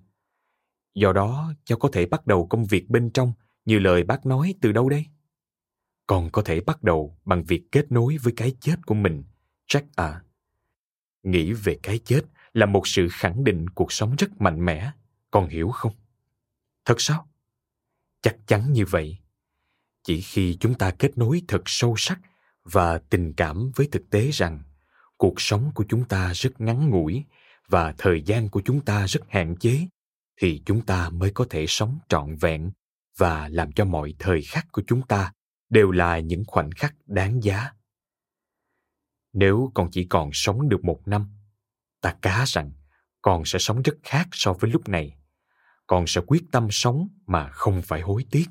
Do đó, cháu có thể bắt đầu công việc bên trong như lời bác nói từ đâu đây? Con có thể bắt đầu bằng việc kết nối với cái chết của mình, Jack à. Nghĩ về cái chết là một sự khẳng định cuộc sống rất mạnh mẽ, con hiểu không? Thật sao? Chắc chắn như vậy. Chỉ khi chúng ta kết nối thật sâu sắc và tình cảm với thực tế rằng cuộc sống của chúng ta rất ngắn ngủi và thời gian của chúng ta rất hạn chế thì chúng ta mới có thể sống trọn vẹn và làm cho mọi thời khắc của chúng ta đều là những khoảnh khắc đáng giá. Nếu con chỉ còn sống được một năm, ta cá rằng con sẽ sống rất khác so với lúc này. Con sẽ quyết tâm sống mà không phải hối tiếc.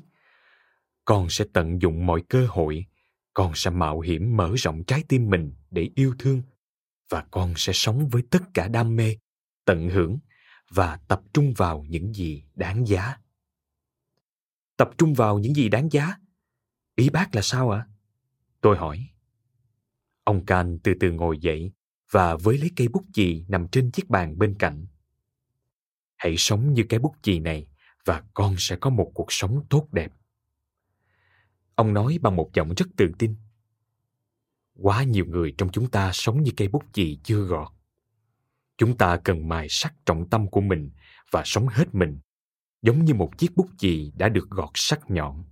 Con sẽ tận dụng mọi cơ hội, con sẽ mạo hiểm mở rộng trái tim mình để yêu thương và con sẽ sống với tất cả đam mê, tận hưởng và tập trung vào những gì đáng giá. Tập trung vào những gì đáng giá? Ý bác là sao ạ? Tôi hỏi. Ông can từ từ ngồi dậy và với lấy cây bút chì nằm trên chiếc bàn bên cạnh. Hãy sống như cái bút chì này và con sẽ có một cuộc sống tốt đẹp. Ông nói bằng một giọng rất tự tin. Quá nhiều người trong chúng ta sống như cây bút chì chưa gọt chúng ta cần mài sắc trọng tâm của mình và sống hết mình, giống như một chiếc bút chì đã được gọt sắc nhọn.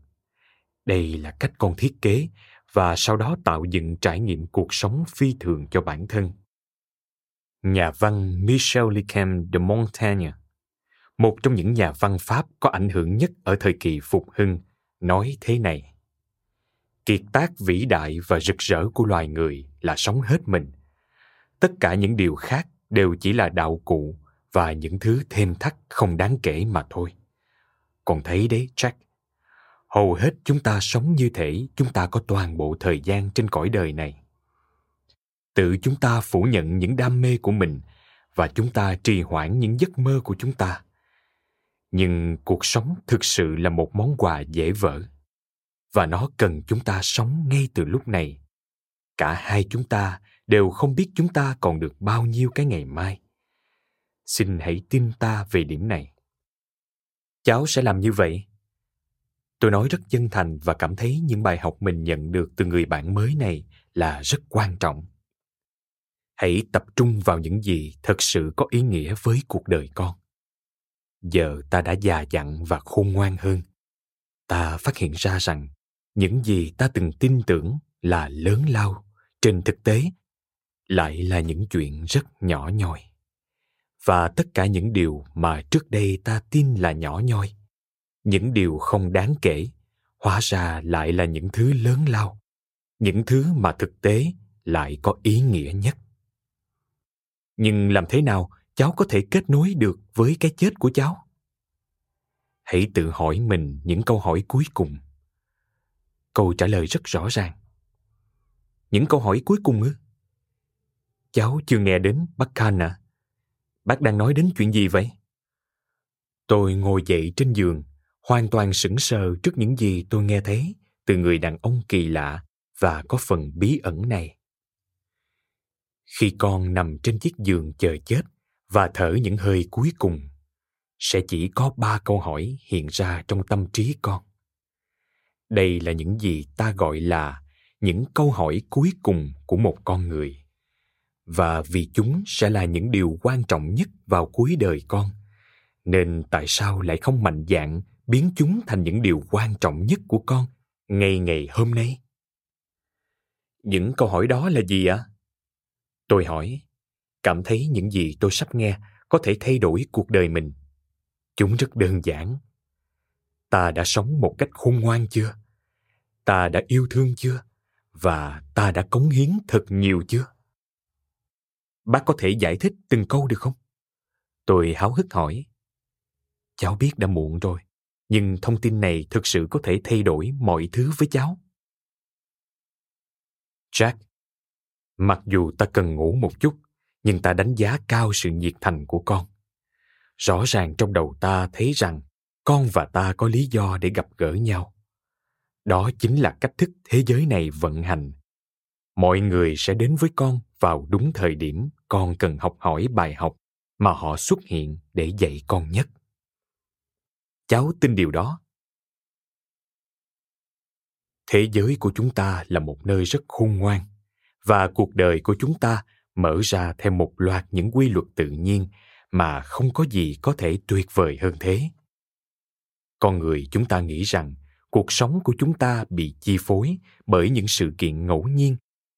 Đây là cách con thiết kế và sau đó tạo dựng trải nghiệm cuộc sống phi thường cho bản thân. Nhà văn michel lichem de montaigne, một trong những nhà văn pháp có ảnh hưởng nhất ở thời kỳ phục hưng, nói thế này. Kiệt tác vĩ đại và rực rỡ của loài người là sống hết mình. Tất cả những điều khác đều chỉ là đạo cụ và những thứ thêm thắt không đáng kể mà thôi. Còn thấy đấy, jack? Hầu hết chúng ta sống như thể chúng ta có toàn bộ thời gian trên cõi đời này. Tự chúng ta phủ nhận những đam mê của mình và chúng ta trì hoãn những giấc mơ của chúng ta. Nhưng cuộc sống thực sự là một món quà dễ vỡ và nó cần chúng ta sống ngay từ lúc này. Cả hai chúng ta đều không biết chúng ta còn được bao nhiêu cái ngày mai. Xin hãy tin ta về điểm này. Cháu sẽ làm như vậy. Tôi nói rất chân thành và cảm thấy những bài học mình nhận được từ người bạn mới này là rất quan trọng. Hãy tập trung vào những gì thật sự có ý nghĩa với cuộc đời con. Giờ ta đã già dặn và khôn ngoan hơn. Ta phát hiện ra rằng những gì ta từng tin tưởng là lớn lao trên thực tế lại là những chuyện rất nhỏ nhoi. Và tất cả những điều mà trước đây ta tin là nhỏ nhoi, những điều không đáng kể, hóa ra lại là những thứ lớn lao, những thứ mà thực tế lại có ý nghĩa nhất. Nhưng làm thế nào cháu có thể kết nối được với cái chết của cháu? Hãy tự hỏi mình những câu hỏi cuối cùng. Câu trả lời rất rõ ràng. Những câu hỏi cuối cùng ư? Cháu chưa nghe đến bác khan à. Bác đang nói đến chuyện gì vậy? Tôi ngồi dậy trên giường, hoàn toàn sững sờ trước những gì tôi nghe thấy từ người đàn ông kỳ lạ và có phần bí ẩn này. Khi con nằm trên chiếc giường chờ chết và thở những hơi cuối cùng, sẽ chỉ có ba câu hỏi hiện ra trong tâm trí con. Đây là những gì ta gọi là những câu hỏi cuối cùng của một con người và vì chúng sẽ là những điều quan trọng nhất vào cuối đời con, nên tại sao lại không mạnh dạn biến chúng thành những điều quan trọng nhất của con ngay ngày hôm nay? Những câu hỏi đó là gì ạ? Tôi hỏi, cảm thấy những gì tôi sắp nghe có thể thay đổi cuộc đời mình. Chúng rất đơn giản. Ta đã sống một cách khôn ngoan chưa? Ta đã yêu thương chưa? Và ta đã cống hiến thật nhiều chưa? Bác có thể giải thích từng câu được không? Tôi háo hức hỏi. Cháu biết đã muộn rồi, nhưng thông tin này thực sự có thể thay đổi mọi thứ với cháu. Jack, mặc dù ta cần ngủ một chút, nhưng ta đánh giá cao sự nhiệt thành của con. Rõ ràng trong đầu ta thấy rằng con và ta có lý do để gặp gỡ nhau. Đó chính là cách thức thế giới này vận hành. Mọi người sẽ đến với con vào đúng thời điểm, con cần học hỏi bài học mà họ xuất hiện để dạy con nhất. Cháu tin điều đó. Thế giới của chúng ta là một nơi rất khôn ngoan và cuộc đời của chúng ta mở ra theo một loạt những quy luật tự nhiên mà không có gì có thể tuyệt vời hơn thế. Con người chúng ta nghĩ rằng cuộc sống của chúng ta bị chi phối bởi những sự kiện ngẫu nhiên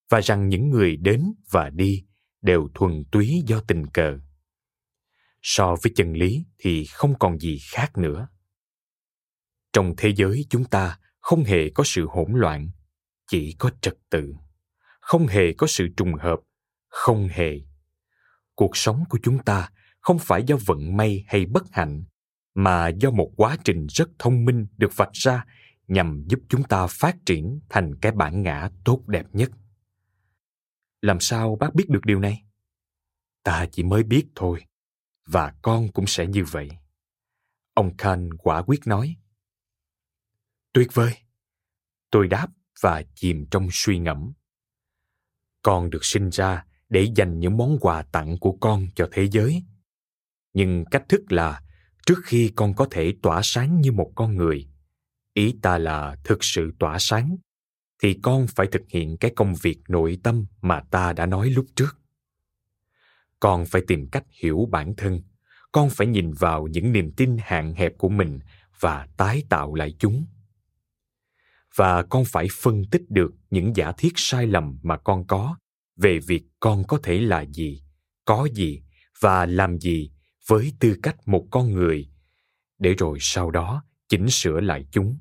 và rằng những người đến và đi đều thuần túy do tình cờ. So với chân lý thì không còn gì khác nữa. Trong thế giới chúng ta không hề có sự hỗn loạn, chỉ có trật tự. Không hề có sự trùng hợp, không hề. Cuộc sống của chúng ta không phải do vận may hay bất hạnh, mà do một quá trình rất thông minh được vạch ra nhằm giúp chúng ta phát triển thành cái bản ngã tốt đẹp nhất làm sao bác biết được điều này? Ta chỉ mới biết thôi, và con cũng sẽ như vậy. Ông khan quả quyết nói. Tuyệt vời. Tôi đáp và chìm trong suy ngẫm. Con được sinh ra để dành những món quà tặng của con cho thế giới. Nhưng cách thức là trước khi con có thể tỏa sáng như một con người, ý ta là thực sự tỏa sáng thì con phải thực hiện cái công việc nội tâm mà ta đã nói lúc trước. Con phải tìm cách hiểu bản thân. Con phải nhìn vào những niềm tin hạn hẹp của mình và tái tạo lại chúng. Và con phải phân tích được những giả thiết sai lầm mà con có về việc con có thể là gì, có gì và làm gì với tư cách một con người để rồi sau đó chỉnh sửa lại chúng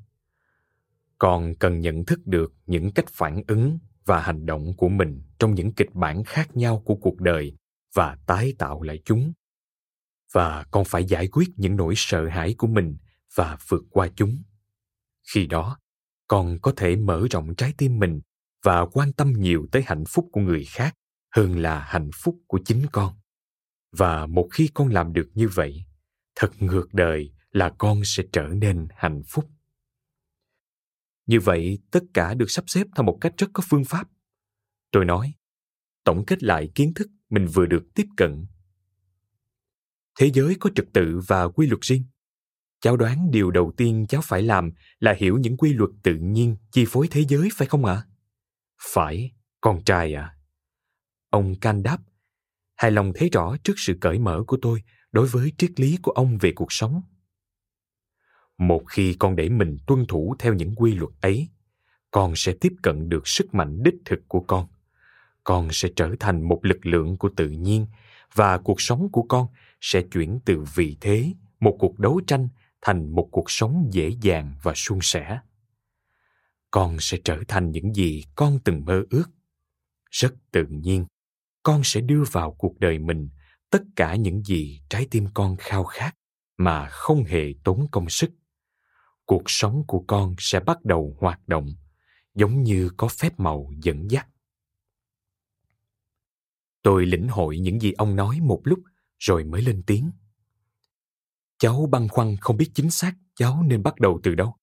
còn cần nhận thức được những cách phản ứng và hành động của mình trong những kịch bản khác nhau của cuộc đời và tái tạo lại chúng. Và con phải giải quyết những nỗi sợ hãi của mình và vượt qua chúng. Khi đó, con có thể mở rộng trái tim mình và quan tâm nhiều tới hạnh phúc của người khác hơn là hạnh phúc của chính con. Và một khi con làm được như vậy, thật ngược đời là con sẽ trở nên hạnh phúc như vậy, tất cả được sắp xếp theo một cách rất có phương pháp. Tôi nói, tổng kết lại kiến thức mình vừa được tiếp cận. Thế giới có trật tự và quy luật riêng. Cháu đoán điều đầu tiên cháu phải làm là hiểu những quy luật tự nhiên chi phối thế giới, phải không ạ? Phải, con trai à ông can đáp, hài lòng thấy rõ trước sự cởi mở của tôi đối với triết lý của ông về cuộc sống một khi con để mình tuân thủ theo những quy luật ấy, con sẽ tiếp cận được sức mạnh đích thực của con. Con sẽ trở thành một lực lượng của tự nhiên và cuộc sống của con sẽ chuyển từ vị thế, một cuộc đấu tranh, thành một cuộc sống dễ dàng và suôn sẻ. Con sẽ trở thành những gì con từng mơ ước. Rất tự nhiên, con sẽ đưa vào cuộc đời mình tất cả những gì trái tim con khao khát mà không hề tốn công sức cuộc sống của con sẽ bắt đầu hoạt động, giống như có phép màu dẫn dắt. Tôi lĩnh hội những gì ông nói một lúc rồi mới lên tiếng. Cháu băn khoăn không biết chính xác cháu nên bắt đầu từ đâu.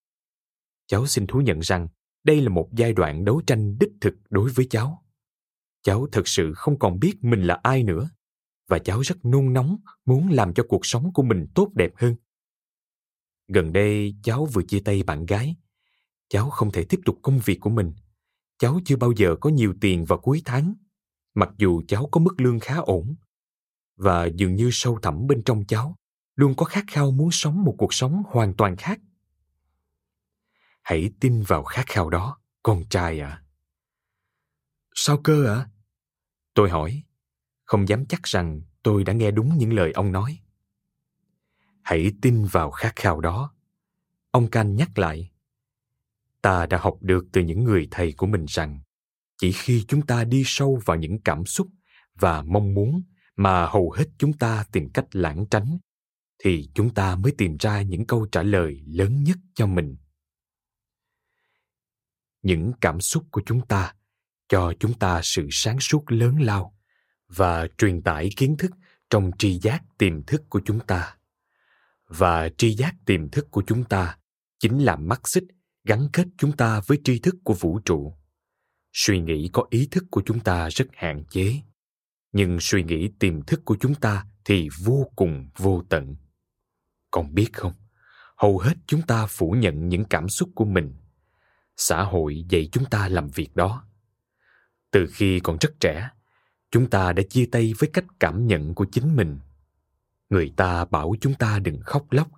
Cháu xin thú nhận rằng đây là một giai đoạn đấu tranh đích thực đối với cháu. Cháu thực sự không còn biết mình là ai nữa và cháu rất nôn nóng muốn làm cho cuộc sống của mình tốt đẹp hơn gần đây cháu vừa chia tay bạn gái. Cháu không thể tiếp tục công việc của mình. Cháu chưa bao giờ có nhiều tiền vào cuối tháng mặc dù cháu có mức lương khá ổn. Và dường như sâu thẳm bên trong cháu luôn có khát khao muốn sống một cuộc sống hoàn toàn khác. Hãy tin vào khát khao đó con trai ạ. À. sao cơ ạ? À? tôi hỏi không dám chắc rằng tôi đã nghe đúng những lời ông nói hãy tin vào khát khao đó. Ông canh nhắc lại, ta đã học được từ những người thầy của mình rằng, chỉ khi chúng ta đi sâu vào những cảm xúc và mong muốn mà hầu hết chúng ta tìm cách lãng tránh, thì chúng ta mới tìm ra những câu trả lời lớn nhất cho mình. Những cảm xúc của chúng ta cho chúng ta sự sáng suốt lớn lao và truyền tải kiến thức trong tri giác tiềm thức của chúng ta và tri giác tiềm thức của chúng ta chính là mắt xích gắn kết chúng ta với tri thức của vũ trụ. Suy nghĩ có ý thức của chúng ta rất hạn chế, nhưng suy nghĩ tiềm thức của chúng ta thì vô cùng vô tận. Còn biết không, hầu hết chúng ta phủ nhận những cảm xúc của mình. Xã hội dạy chúng ta làm việc đó. Từ khi còn rất trẻ, chúng ta đã chia tay với cách cảm nhận của chính mình người ta bảo chúng ta đừng khóc lóc,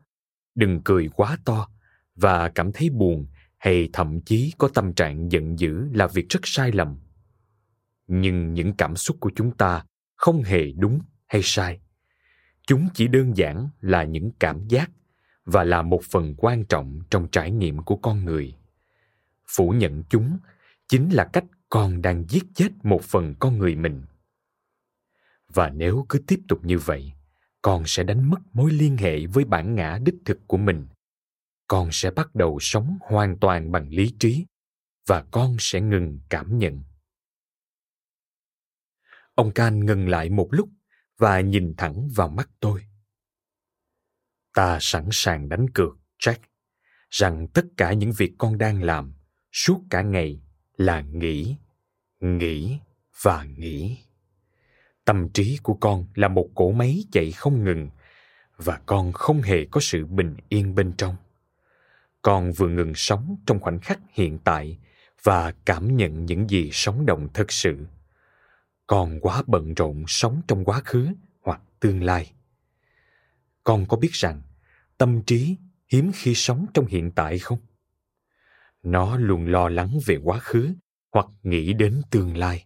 đừng cười quá to, và cảm thấy buồn hay thậm chí có tâm trạng giận dữ là việc rất sai lầm. Nhưng những cảm xúc của chúng ta không hề đúng hay sai. Chúng chỉ đơn giản là những cảm giác và là một phần quan trọng trong trải nghiệm của con người. Phủ nhận chúng chính là cách con đang giết chết một phần con người mình. Và nếu cứ tiếp tục như vậy con sẽ đánh mất mối liên hệ với bản ngã đích thực của mình. Con sẽ bắt đầu sống hoàn toàn bằng lý trí, và con sẽ ngừng cảm nhận. Ông can ngừng lại một lúc và nhìn thẳng vào mắt tôi. Ta sẵn sàng đánh cược, jack, rằng tất cả những việc con đang làm suốt cả ngày là nghĩ nghĩ và nghĩ tâm trí của con là một cỗ máy chạy không ngừng, và con không hề có sự bình yên bên trong. Con vừa ngừng sống trong khoảnh khắc hiện tại và cảm nhận những gì sống động thực sự. Con quá bận rộn sống trong quá khứ hoặc tương lai. Con có biết rằng tâm trí hiếm khi sống trong hiện tại không? Nó luôn lo lắng về quá khứ hoặc nghĩ đến tương lai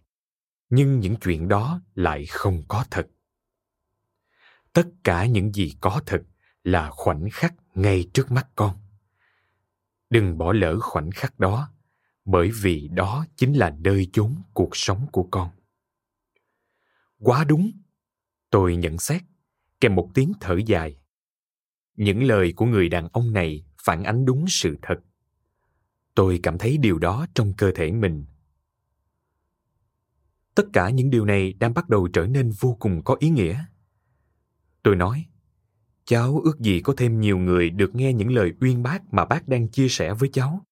nhưng những chuyện đó lại không có thật. Tất cả những gì có thật là khoảnh khắc ngay trước mắt con. Đừng bỏ lỡ khoảnh khắc đó, bởi vì đó chính là nơi chốn cuộc sống của con. Quá đúng. Tôi nhận xét, kèm một tiếng thở dài. Những lời của người đàn ông này phản ánh đúng sự thật. Tôi cảm thấy điều đó trong cơ thể mình tất cả những điều này đang bắt đầu trở nên vô cùng có ý nghĩa. Tôi nói, cháu ước gì có thêm nhiều người được nghe những lời uyên bác mà bác đang chia sẻ với cháu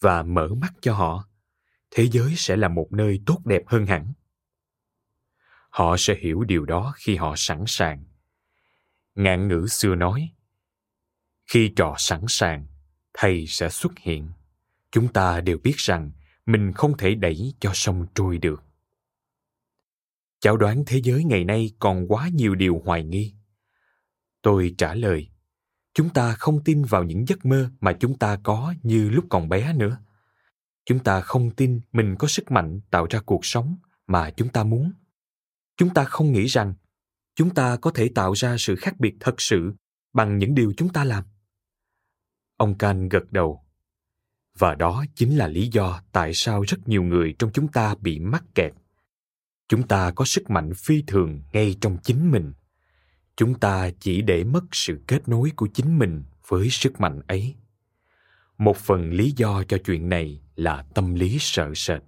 và mở mắt cho họ. Thế giới sẽ là một nơi tốt đẹp hơn hẳn. Họ sẽ hiểu điều đó khi họ sẵn sàng. Ngạn ngữ xưa nói, khi trò sẵn sàng, thầy sẽ xuất hiện. Chúng ta đều biết rằng mình không thể đẩy cho sông trôi được cháu đoán thế giới ngày nay còn quá nhiều điều hoài nghi. Tôi trả lời, chúng ta không tin vào những giấc mơ mà chúng ta có như lúc còn bé nữa. Chúng ta không tin mình có sức mạnh tạo ra cuộc sống mà chúng ta muốn. Chúng ta không nghĩ rằng chúng ta có thể tạo ra sự khác biệt thật sự bằng những điều chúng ta làm. Ông can gật đầu. Và đó chính là lý do tại sao rất nhiều người trong chúng ta bị mắc kẹt chúng ta có sức mạnh phi thường ngay trong chính mình. Chúng ta chỉ để mất sự kết nối của chính mình với sức mạnh ấy. Một phần lý do cho chuyện này là tâm lý sợ sệt.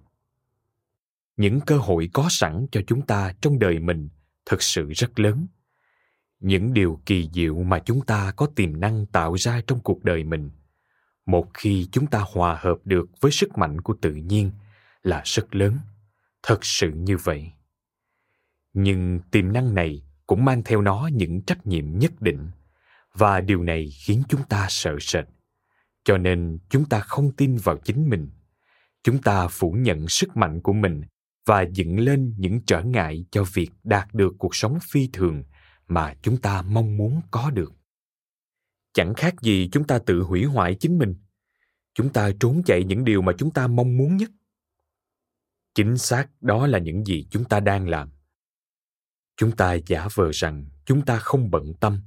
Những cơ hội có sẵn cho chúng ta trong đời mình thực sự rất lớn. Những điều kỳ diệu mà chúng ta có tiềm năng tạo ra trong cuộc đời mình. Một khi chúng ta hòa hợp được với sức mạnh của tự nhiên là rất lớn thật sự như vậy. Nhưng tiềm năng này cũng mang theo nó những trách nhiệm nhất định. Và điều này khiến chúng ta sợ sệt. Cho nên chúng ta không tin vào chính mình. Chúng ta phủ nhận sức mạnh của mình và dựng lên những trở ngại cho việc đạt được cuộc sống phi thường mà chúng ta mong muốn có được. Chẳng khác gì chúng ta tự hủy hoại chính mình. Chúng ta trốn chạy những điều mà chúng ta mong muốn nhất chính xác, đó là những gì chúng ta đang làm. Chúng ta giả vờ rằng chúng ta không bận tâm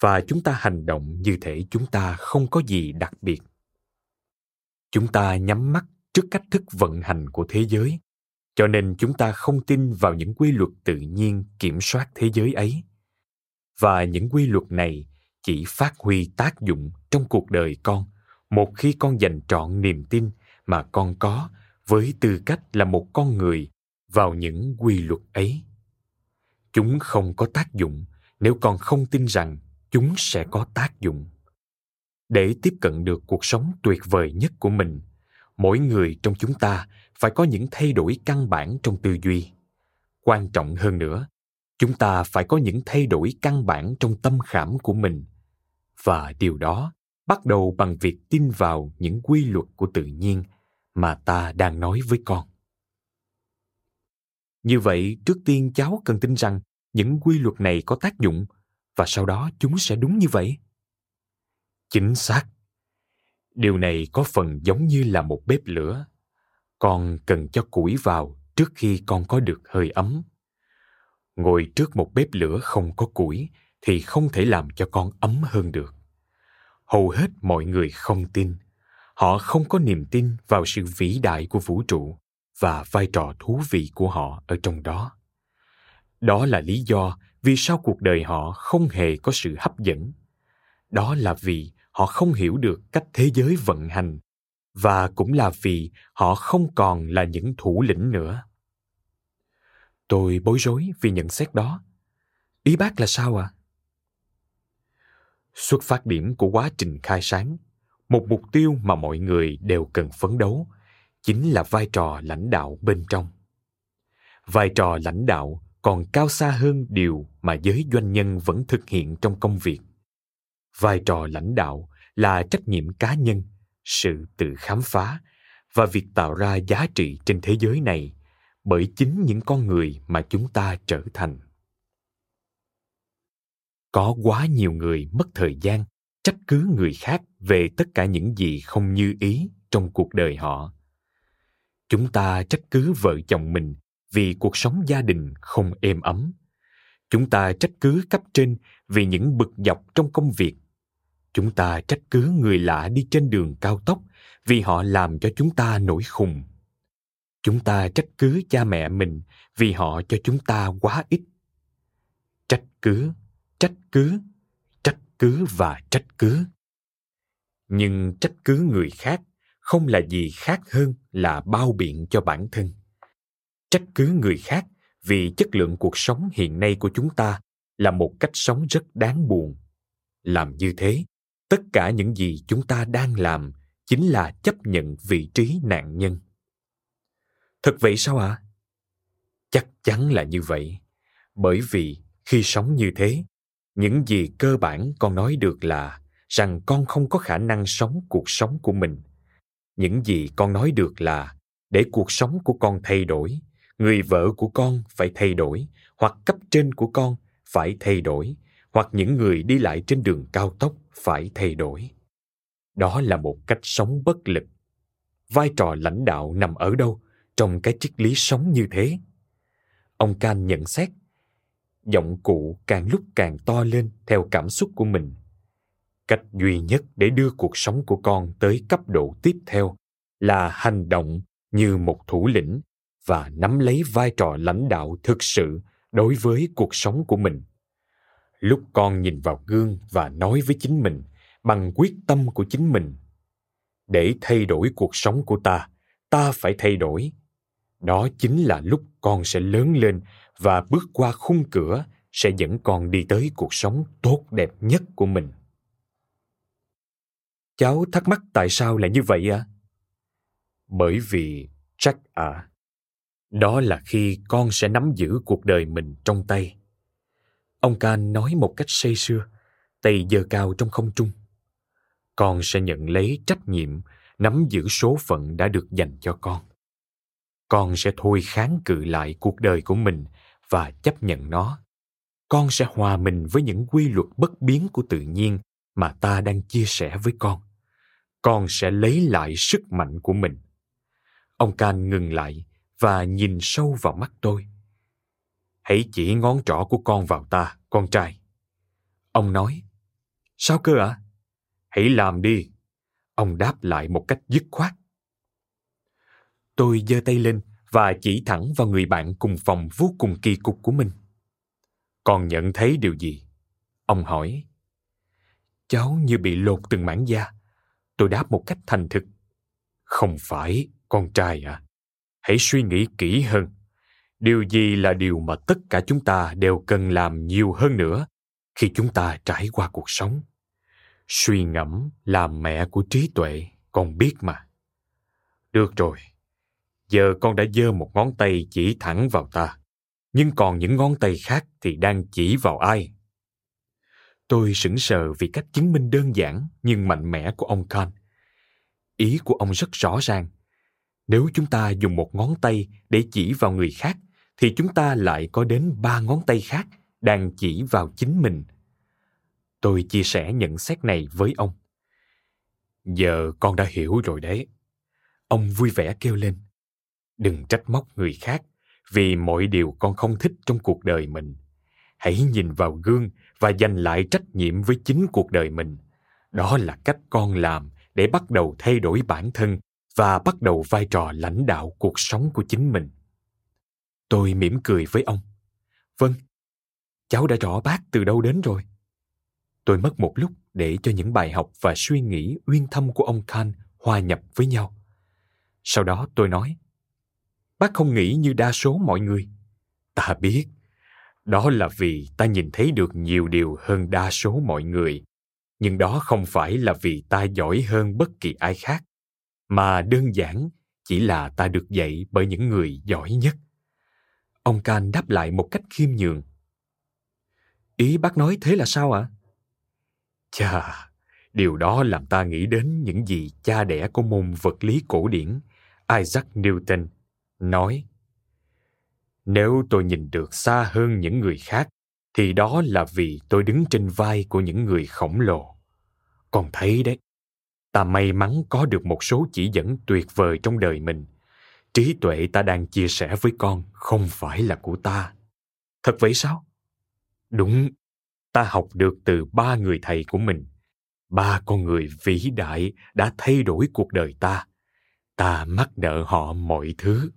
và chúng ta hành động như thể chúng ta không có gì đặc biệt. Chúng ta nhắm mắt trước cách thức vận hành của thế giới, cho nên chúng ta không tin vào những quy luật tự nhiên kiểm soát thế giới ấy. Và những quy luật này chỉ phát huy tác dụng trong cuộc đời con, một khi con dành trọn niềm tin mà con có với tư cách là một con người vào những quy luật ấy. Chúng không có tác dụng nếu con không tin rằng chúng sẽ có tác dụng. Để tiếp cận được cuộc sống tuyệt vời nhất của mình, mỗi người trong chúng ta phải có những thay đổi căn bản trong tư duy. Quan trọng hơn nữa, chúng ta phải có những thay đổi căn bản trong tâm khảm của mình. Và điều đó bắt đầu bằng việc tin vào những quy luật của tự nhiên mà ta đang nói với con. Như vậy, trước tiên cháu cần tin rằng những quy luật này có tác dụng và sau đó chúng sẽ đúng như vậy. Chính xác. Điều này có phần giống như là một bếp lửa. Con cần cho củi vào trước khi con có được hơi ấm. Ngồi trước một bếp lửa không có củi thì không thể làm cho con ấm hơn được. Hầu hết mọi người không tin họ không có niềm tin vào sự vĩ đại của vũ trụ và vai trò thú vị của họ ở trong đó. Đó là lý do vì sao cuộc đời họ không hề có sự hấp dẫn. Đó là vì họ không hiểu được cách thế giới vận hành và cũng là vì họ không còn là những thủ lĩnh nữa. Tôi bối rối vì nhận xét đó. Ý bác là sao ạ? À? xuất phát điểm của quá trình khai sáng một mục tiêu mà mọi người đều cần phấn đấu chính là vai trò lãnh đạo bên trong. Vai trò lãnh đạo còn cao xa hơn điều mà giới doanh nhân vẫn thực hiện trong công việc. Vai trò lãnh đạo là trách nhiệm cá nhân, sự tự khám phá và việc tạo ra giá trị trên thế giới này bởi chính những con người mà chúng ta trở thành. Có quá nhiều người mất thời gian trách cứ người khác về tất cả những gì không như ý trong cuộc đời họ. Chúng ta trách cứ vợ chồng mình vì cuộc sống gia đình không êm ấm. Chúng ta trách cứ cấp trên vì những bực dọc trong công việc. Chúng ta trách cứ người lạ đi trên đường cao tốc vì họ làm cho chúng ta nổi khùng. Chúng ta trách cứ cha mẹ mình vì họ cho chúng ta quá ít. Trách cứ trách cứ cứ và trách cứ. Nhưng trách cứ người khác không là gì khác hơn là bao biện cho bản thân. Trách cứ người khác vì chất lượng cuộc sống hiện nay của chúng ta là một cách sống rất đáng buồn. Làm như thế, tất cả những gì chúng ta đang làm chính là chấp nhận vị trí nạn nhân. Thật vậy sao ạ? À? chắc chắn là như vậy, bởi vì khi sống như thế những gì cơ bản con nói được là rằng con không có khả năng sống cuộc sống của mình. Những gì con nói được là để cuộc sống của con thay đổi, người vợ của con phải thay đổi, hoặc cấp trên của con phải thay đổi, hoặc những người đi lại trên đường cao tốc phải thay đổi. Đó là một cách sống bất lực. Vai trò lãnh đạo nằm ở đâu trong cái triết lý sống như thế? Ông can nhận xét giọng cụ càng lúc càng to lên theo cảm xúc của mình. Cách duy nhất để đưa cuộc sống của con tới cấp độ tiếp theo là hành động như một thủ lĩnh và nắm lấy vai trò lãnh đạo thực sự đối với cuộc sống của mình. Lúc con nhìn vào gương và nói với chính mình bằng quyết tâm của chính mình, để thay đổi cuộc sống của ta ta phải thay đổi. Đó chính là lúc con sẽ lớn lên và bước qua khung cửa sẽ dẫn con đi tới cuộc sống tốt đẹp nhất của mình. Cháu thắc mắc tại sao lại như vậy à bởi vì chắc à đó là khi con sẽ nắm giữ cuộc đời mình trong tay. Ông can nói một cách say sưa, tay giơ cao trong không trung. Con sẽ nhận lấy trách nhiệm nắm giữ số phận đã được dành cho con. Con sẽ thôi kháng cự lại cuộc đời của mình và chấp nhận nó. Con sẽ hòa mình với những quy luật bất biến của tự nhiên mà ta đang chia sẻ với con. Con sẽ lấy lại sức mạnh của mình. Ông can ngừng lại và nhìn sâu vào mắt tôi. Hãy chỉ ngón trỏ của con vào ta, con trai. Ông nói, sao cơ ạ? À? hãy làm đi. Ông đáp lại một cách dứt khoát. Tôi giơ tay lên và chỉ thẳng vào người bạn cùng phòng vô cùng kỳ cục của mình. Còn nhận thấy điều gì? Ông hỏi. Cháu như bị lột từng mảng da. Tôi đáp một cách thành thực. Không phải, con trai à. Hãy suy nghĩ kỹ hơn. Điều gì là điều mà tất cả chúng ta đều cần làm nhiều hơn nữa khi chúng ta trải qua cuộc sống? Suy ngẫm là mẹ của trí tuệ, con biết mà. Được rồi giờ con đã giơ một ngón tay chỉ thẳng vào ta. Nhưng còn những ngón tay khác thì đang chỉ vào ai? Tôi sững sờ vì cách chứng minh đơn giản nhưng mạnh mẽ của ông khan. Ý của ông rất rõ ràng. Nếu chúng ta dùng một ngón tay để chỉ vào người khác, thì chúng ta lại có đến ba ngón tay khác đang chỉ vào chính mình. Tôi chia sẻ nhận xét này với ông. Giờ con đã hiểu rồi đấy. Ông vui vẻ kêu lên đừng trách móc người khác, vì mọi điều con không thích trong cuộc đời mình. Hãy nhìn vào gương và giành lại trách nhiệm với chính cuộc đời mình. Đó là cách con làm để bắt đầu thay đổi bản thân và bắt đầu vai trò lãnh đạo cuộc sống của chính mình. Tôi mỉm cười với ông. Vâng cháu đã rõ bác từ đâu đến rồi. Tôi mất một lúc để cho những bài học và suy nghĩ uyên thâm của ông khan hòa nhập với nhau. Sau đó tôi nói bác không nghĩ như đa số mọi người. Ta biết, đó là vì ta nhìn thấy được nhiều điều hơn đa số mọi người. Nhưng đó không phải là vì ta giỏi hơn bất kỳ ai khác, mà đơn giản chỉ là ta được dạy bởi những người giỏi nhất. Ông can đáp lại một cách khiêm nhường. Ý bác nói thế là sao ạ? À? chà, điều đó làm ta nghĩ đến những gì cha đẻ của môn vật lý cổ điển, isaac newton nói, nếu tôi nhìn được xa hơn những người khác, thì đó là vì tôi đứng trên vai của những người khổng lồ. Con thấy đấy, ta may mắn có được một số chỉ dẫn tuyệt vời trong đời mình. Trí tuệ ta đang chia sẻ với con không phải là của ta. Thật vậy sao? Đúng, ta học được từ ba người thầy của mình. Ba con người vĩ đại đã thay đổi cuộc đời ta. Ta mắc nợ họ mọi thứ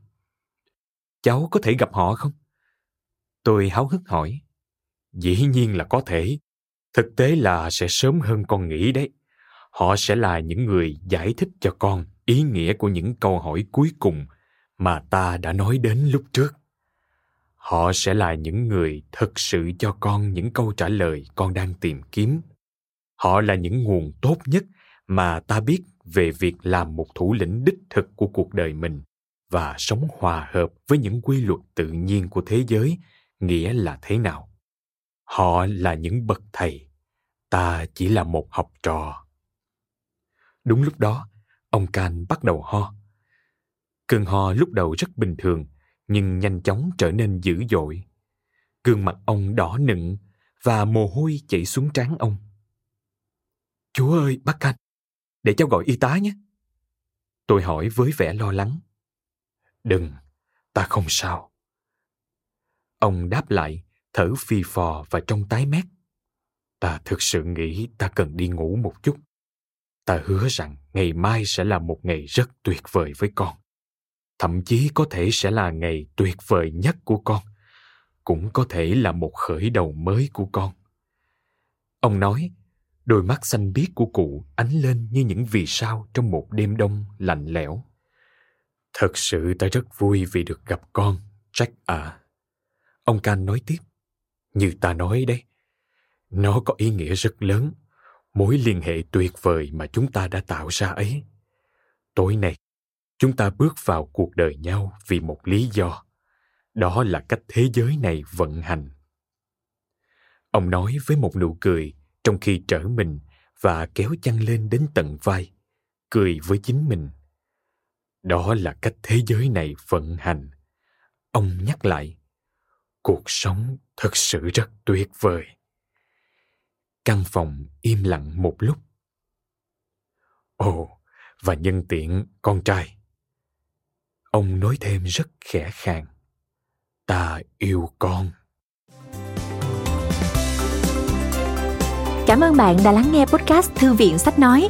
cháu có thể gặp họ không? Tôi háo hức hỏi. Dĩ nhiên là có thể. Thực tế là sẽ sớm hơn con nghĩ đấy. Họ sẽ là những người giải thích cho con ý nghĩa của những câu hỏi cuối cùng mà ta đã nói đến lúc trước. Họ sẽ là những người thực sự cho con những câu trả lời con đang tìm kiếm. Họ là những nguồn tốt nhất mà ta biết về việc làm một thủ lĩnh đích thực của cuộc đời mình và sống hòa hợp với những quy luật tự nhiên của thế giới, nghĩa là thế nào? Họ là những bậc thầy, ta chỉ là một học trò. Đúng lúc đó, ông can bắt đầu ho. Cơn ho lúc đầu rất bình thường, nhưng nhanh chóng trở nên dữ dội. Gương mặt ông đỏ nựng và mồ hôi chảy xuống trán ông. Chúa ơi, bác can để cháu gọi y tá nhé. Tôi hỏi với vẻ lo lắng đừng, ta không sao. Ông đáp lại, thở phì phò và trông tái mét. Ta thực sự nghĩ ta cần đi ngủ một chút. Ta hứa rằng ngày mai sẽ là một ngày rất tuyệt vời với con. Thậm chí có thể sẽ là ngày tuyệt vời nhất của con. Cũng có thể là một khởi đầu mới của con. Ông nói, đôi mắt xanh biếc của cụ ánh lên như những vì sao trong một đêm đông lạnh lẽo thật sự ta rất vui vì được gặp con, jack à ông can nói tiếp. Như ta nói đấy, nó có ý nghĩa rất lớn. Mối liên hệ tuyệt vời mà chúng ta đã tạo ra ấy. Tối nay, chúng ta bước vào cuộc đời nhau vì một lý do. Đó là cách thế giới này vận hành. Ông nói với một nụ cười trong khi trở mình và kéo chăn lên đến tận vai, cười với chính mình đó là cách thế giới này vận hành. Ông nhắc lại, cuộc sống thật sự rất tuyệt vời. Căn phòng im lặng một lúc. Ồ, và nhân tiện con trai. Ông nói thêm rất khẽ khàng, ta yêu con. Cảm ơn bạn đã lắng nghe podcast thư viện sách nói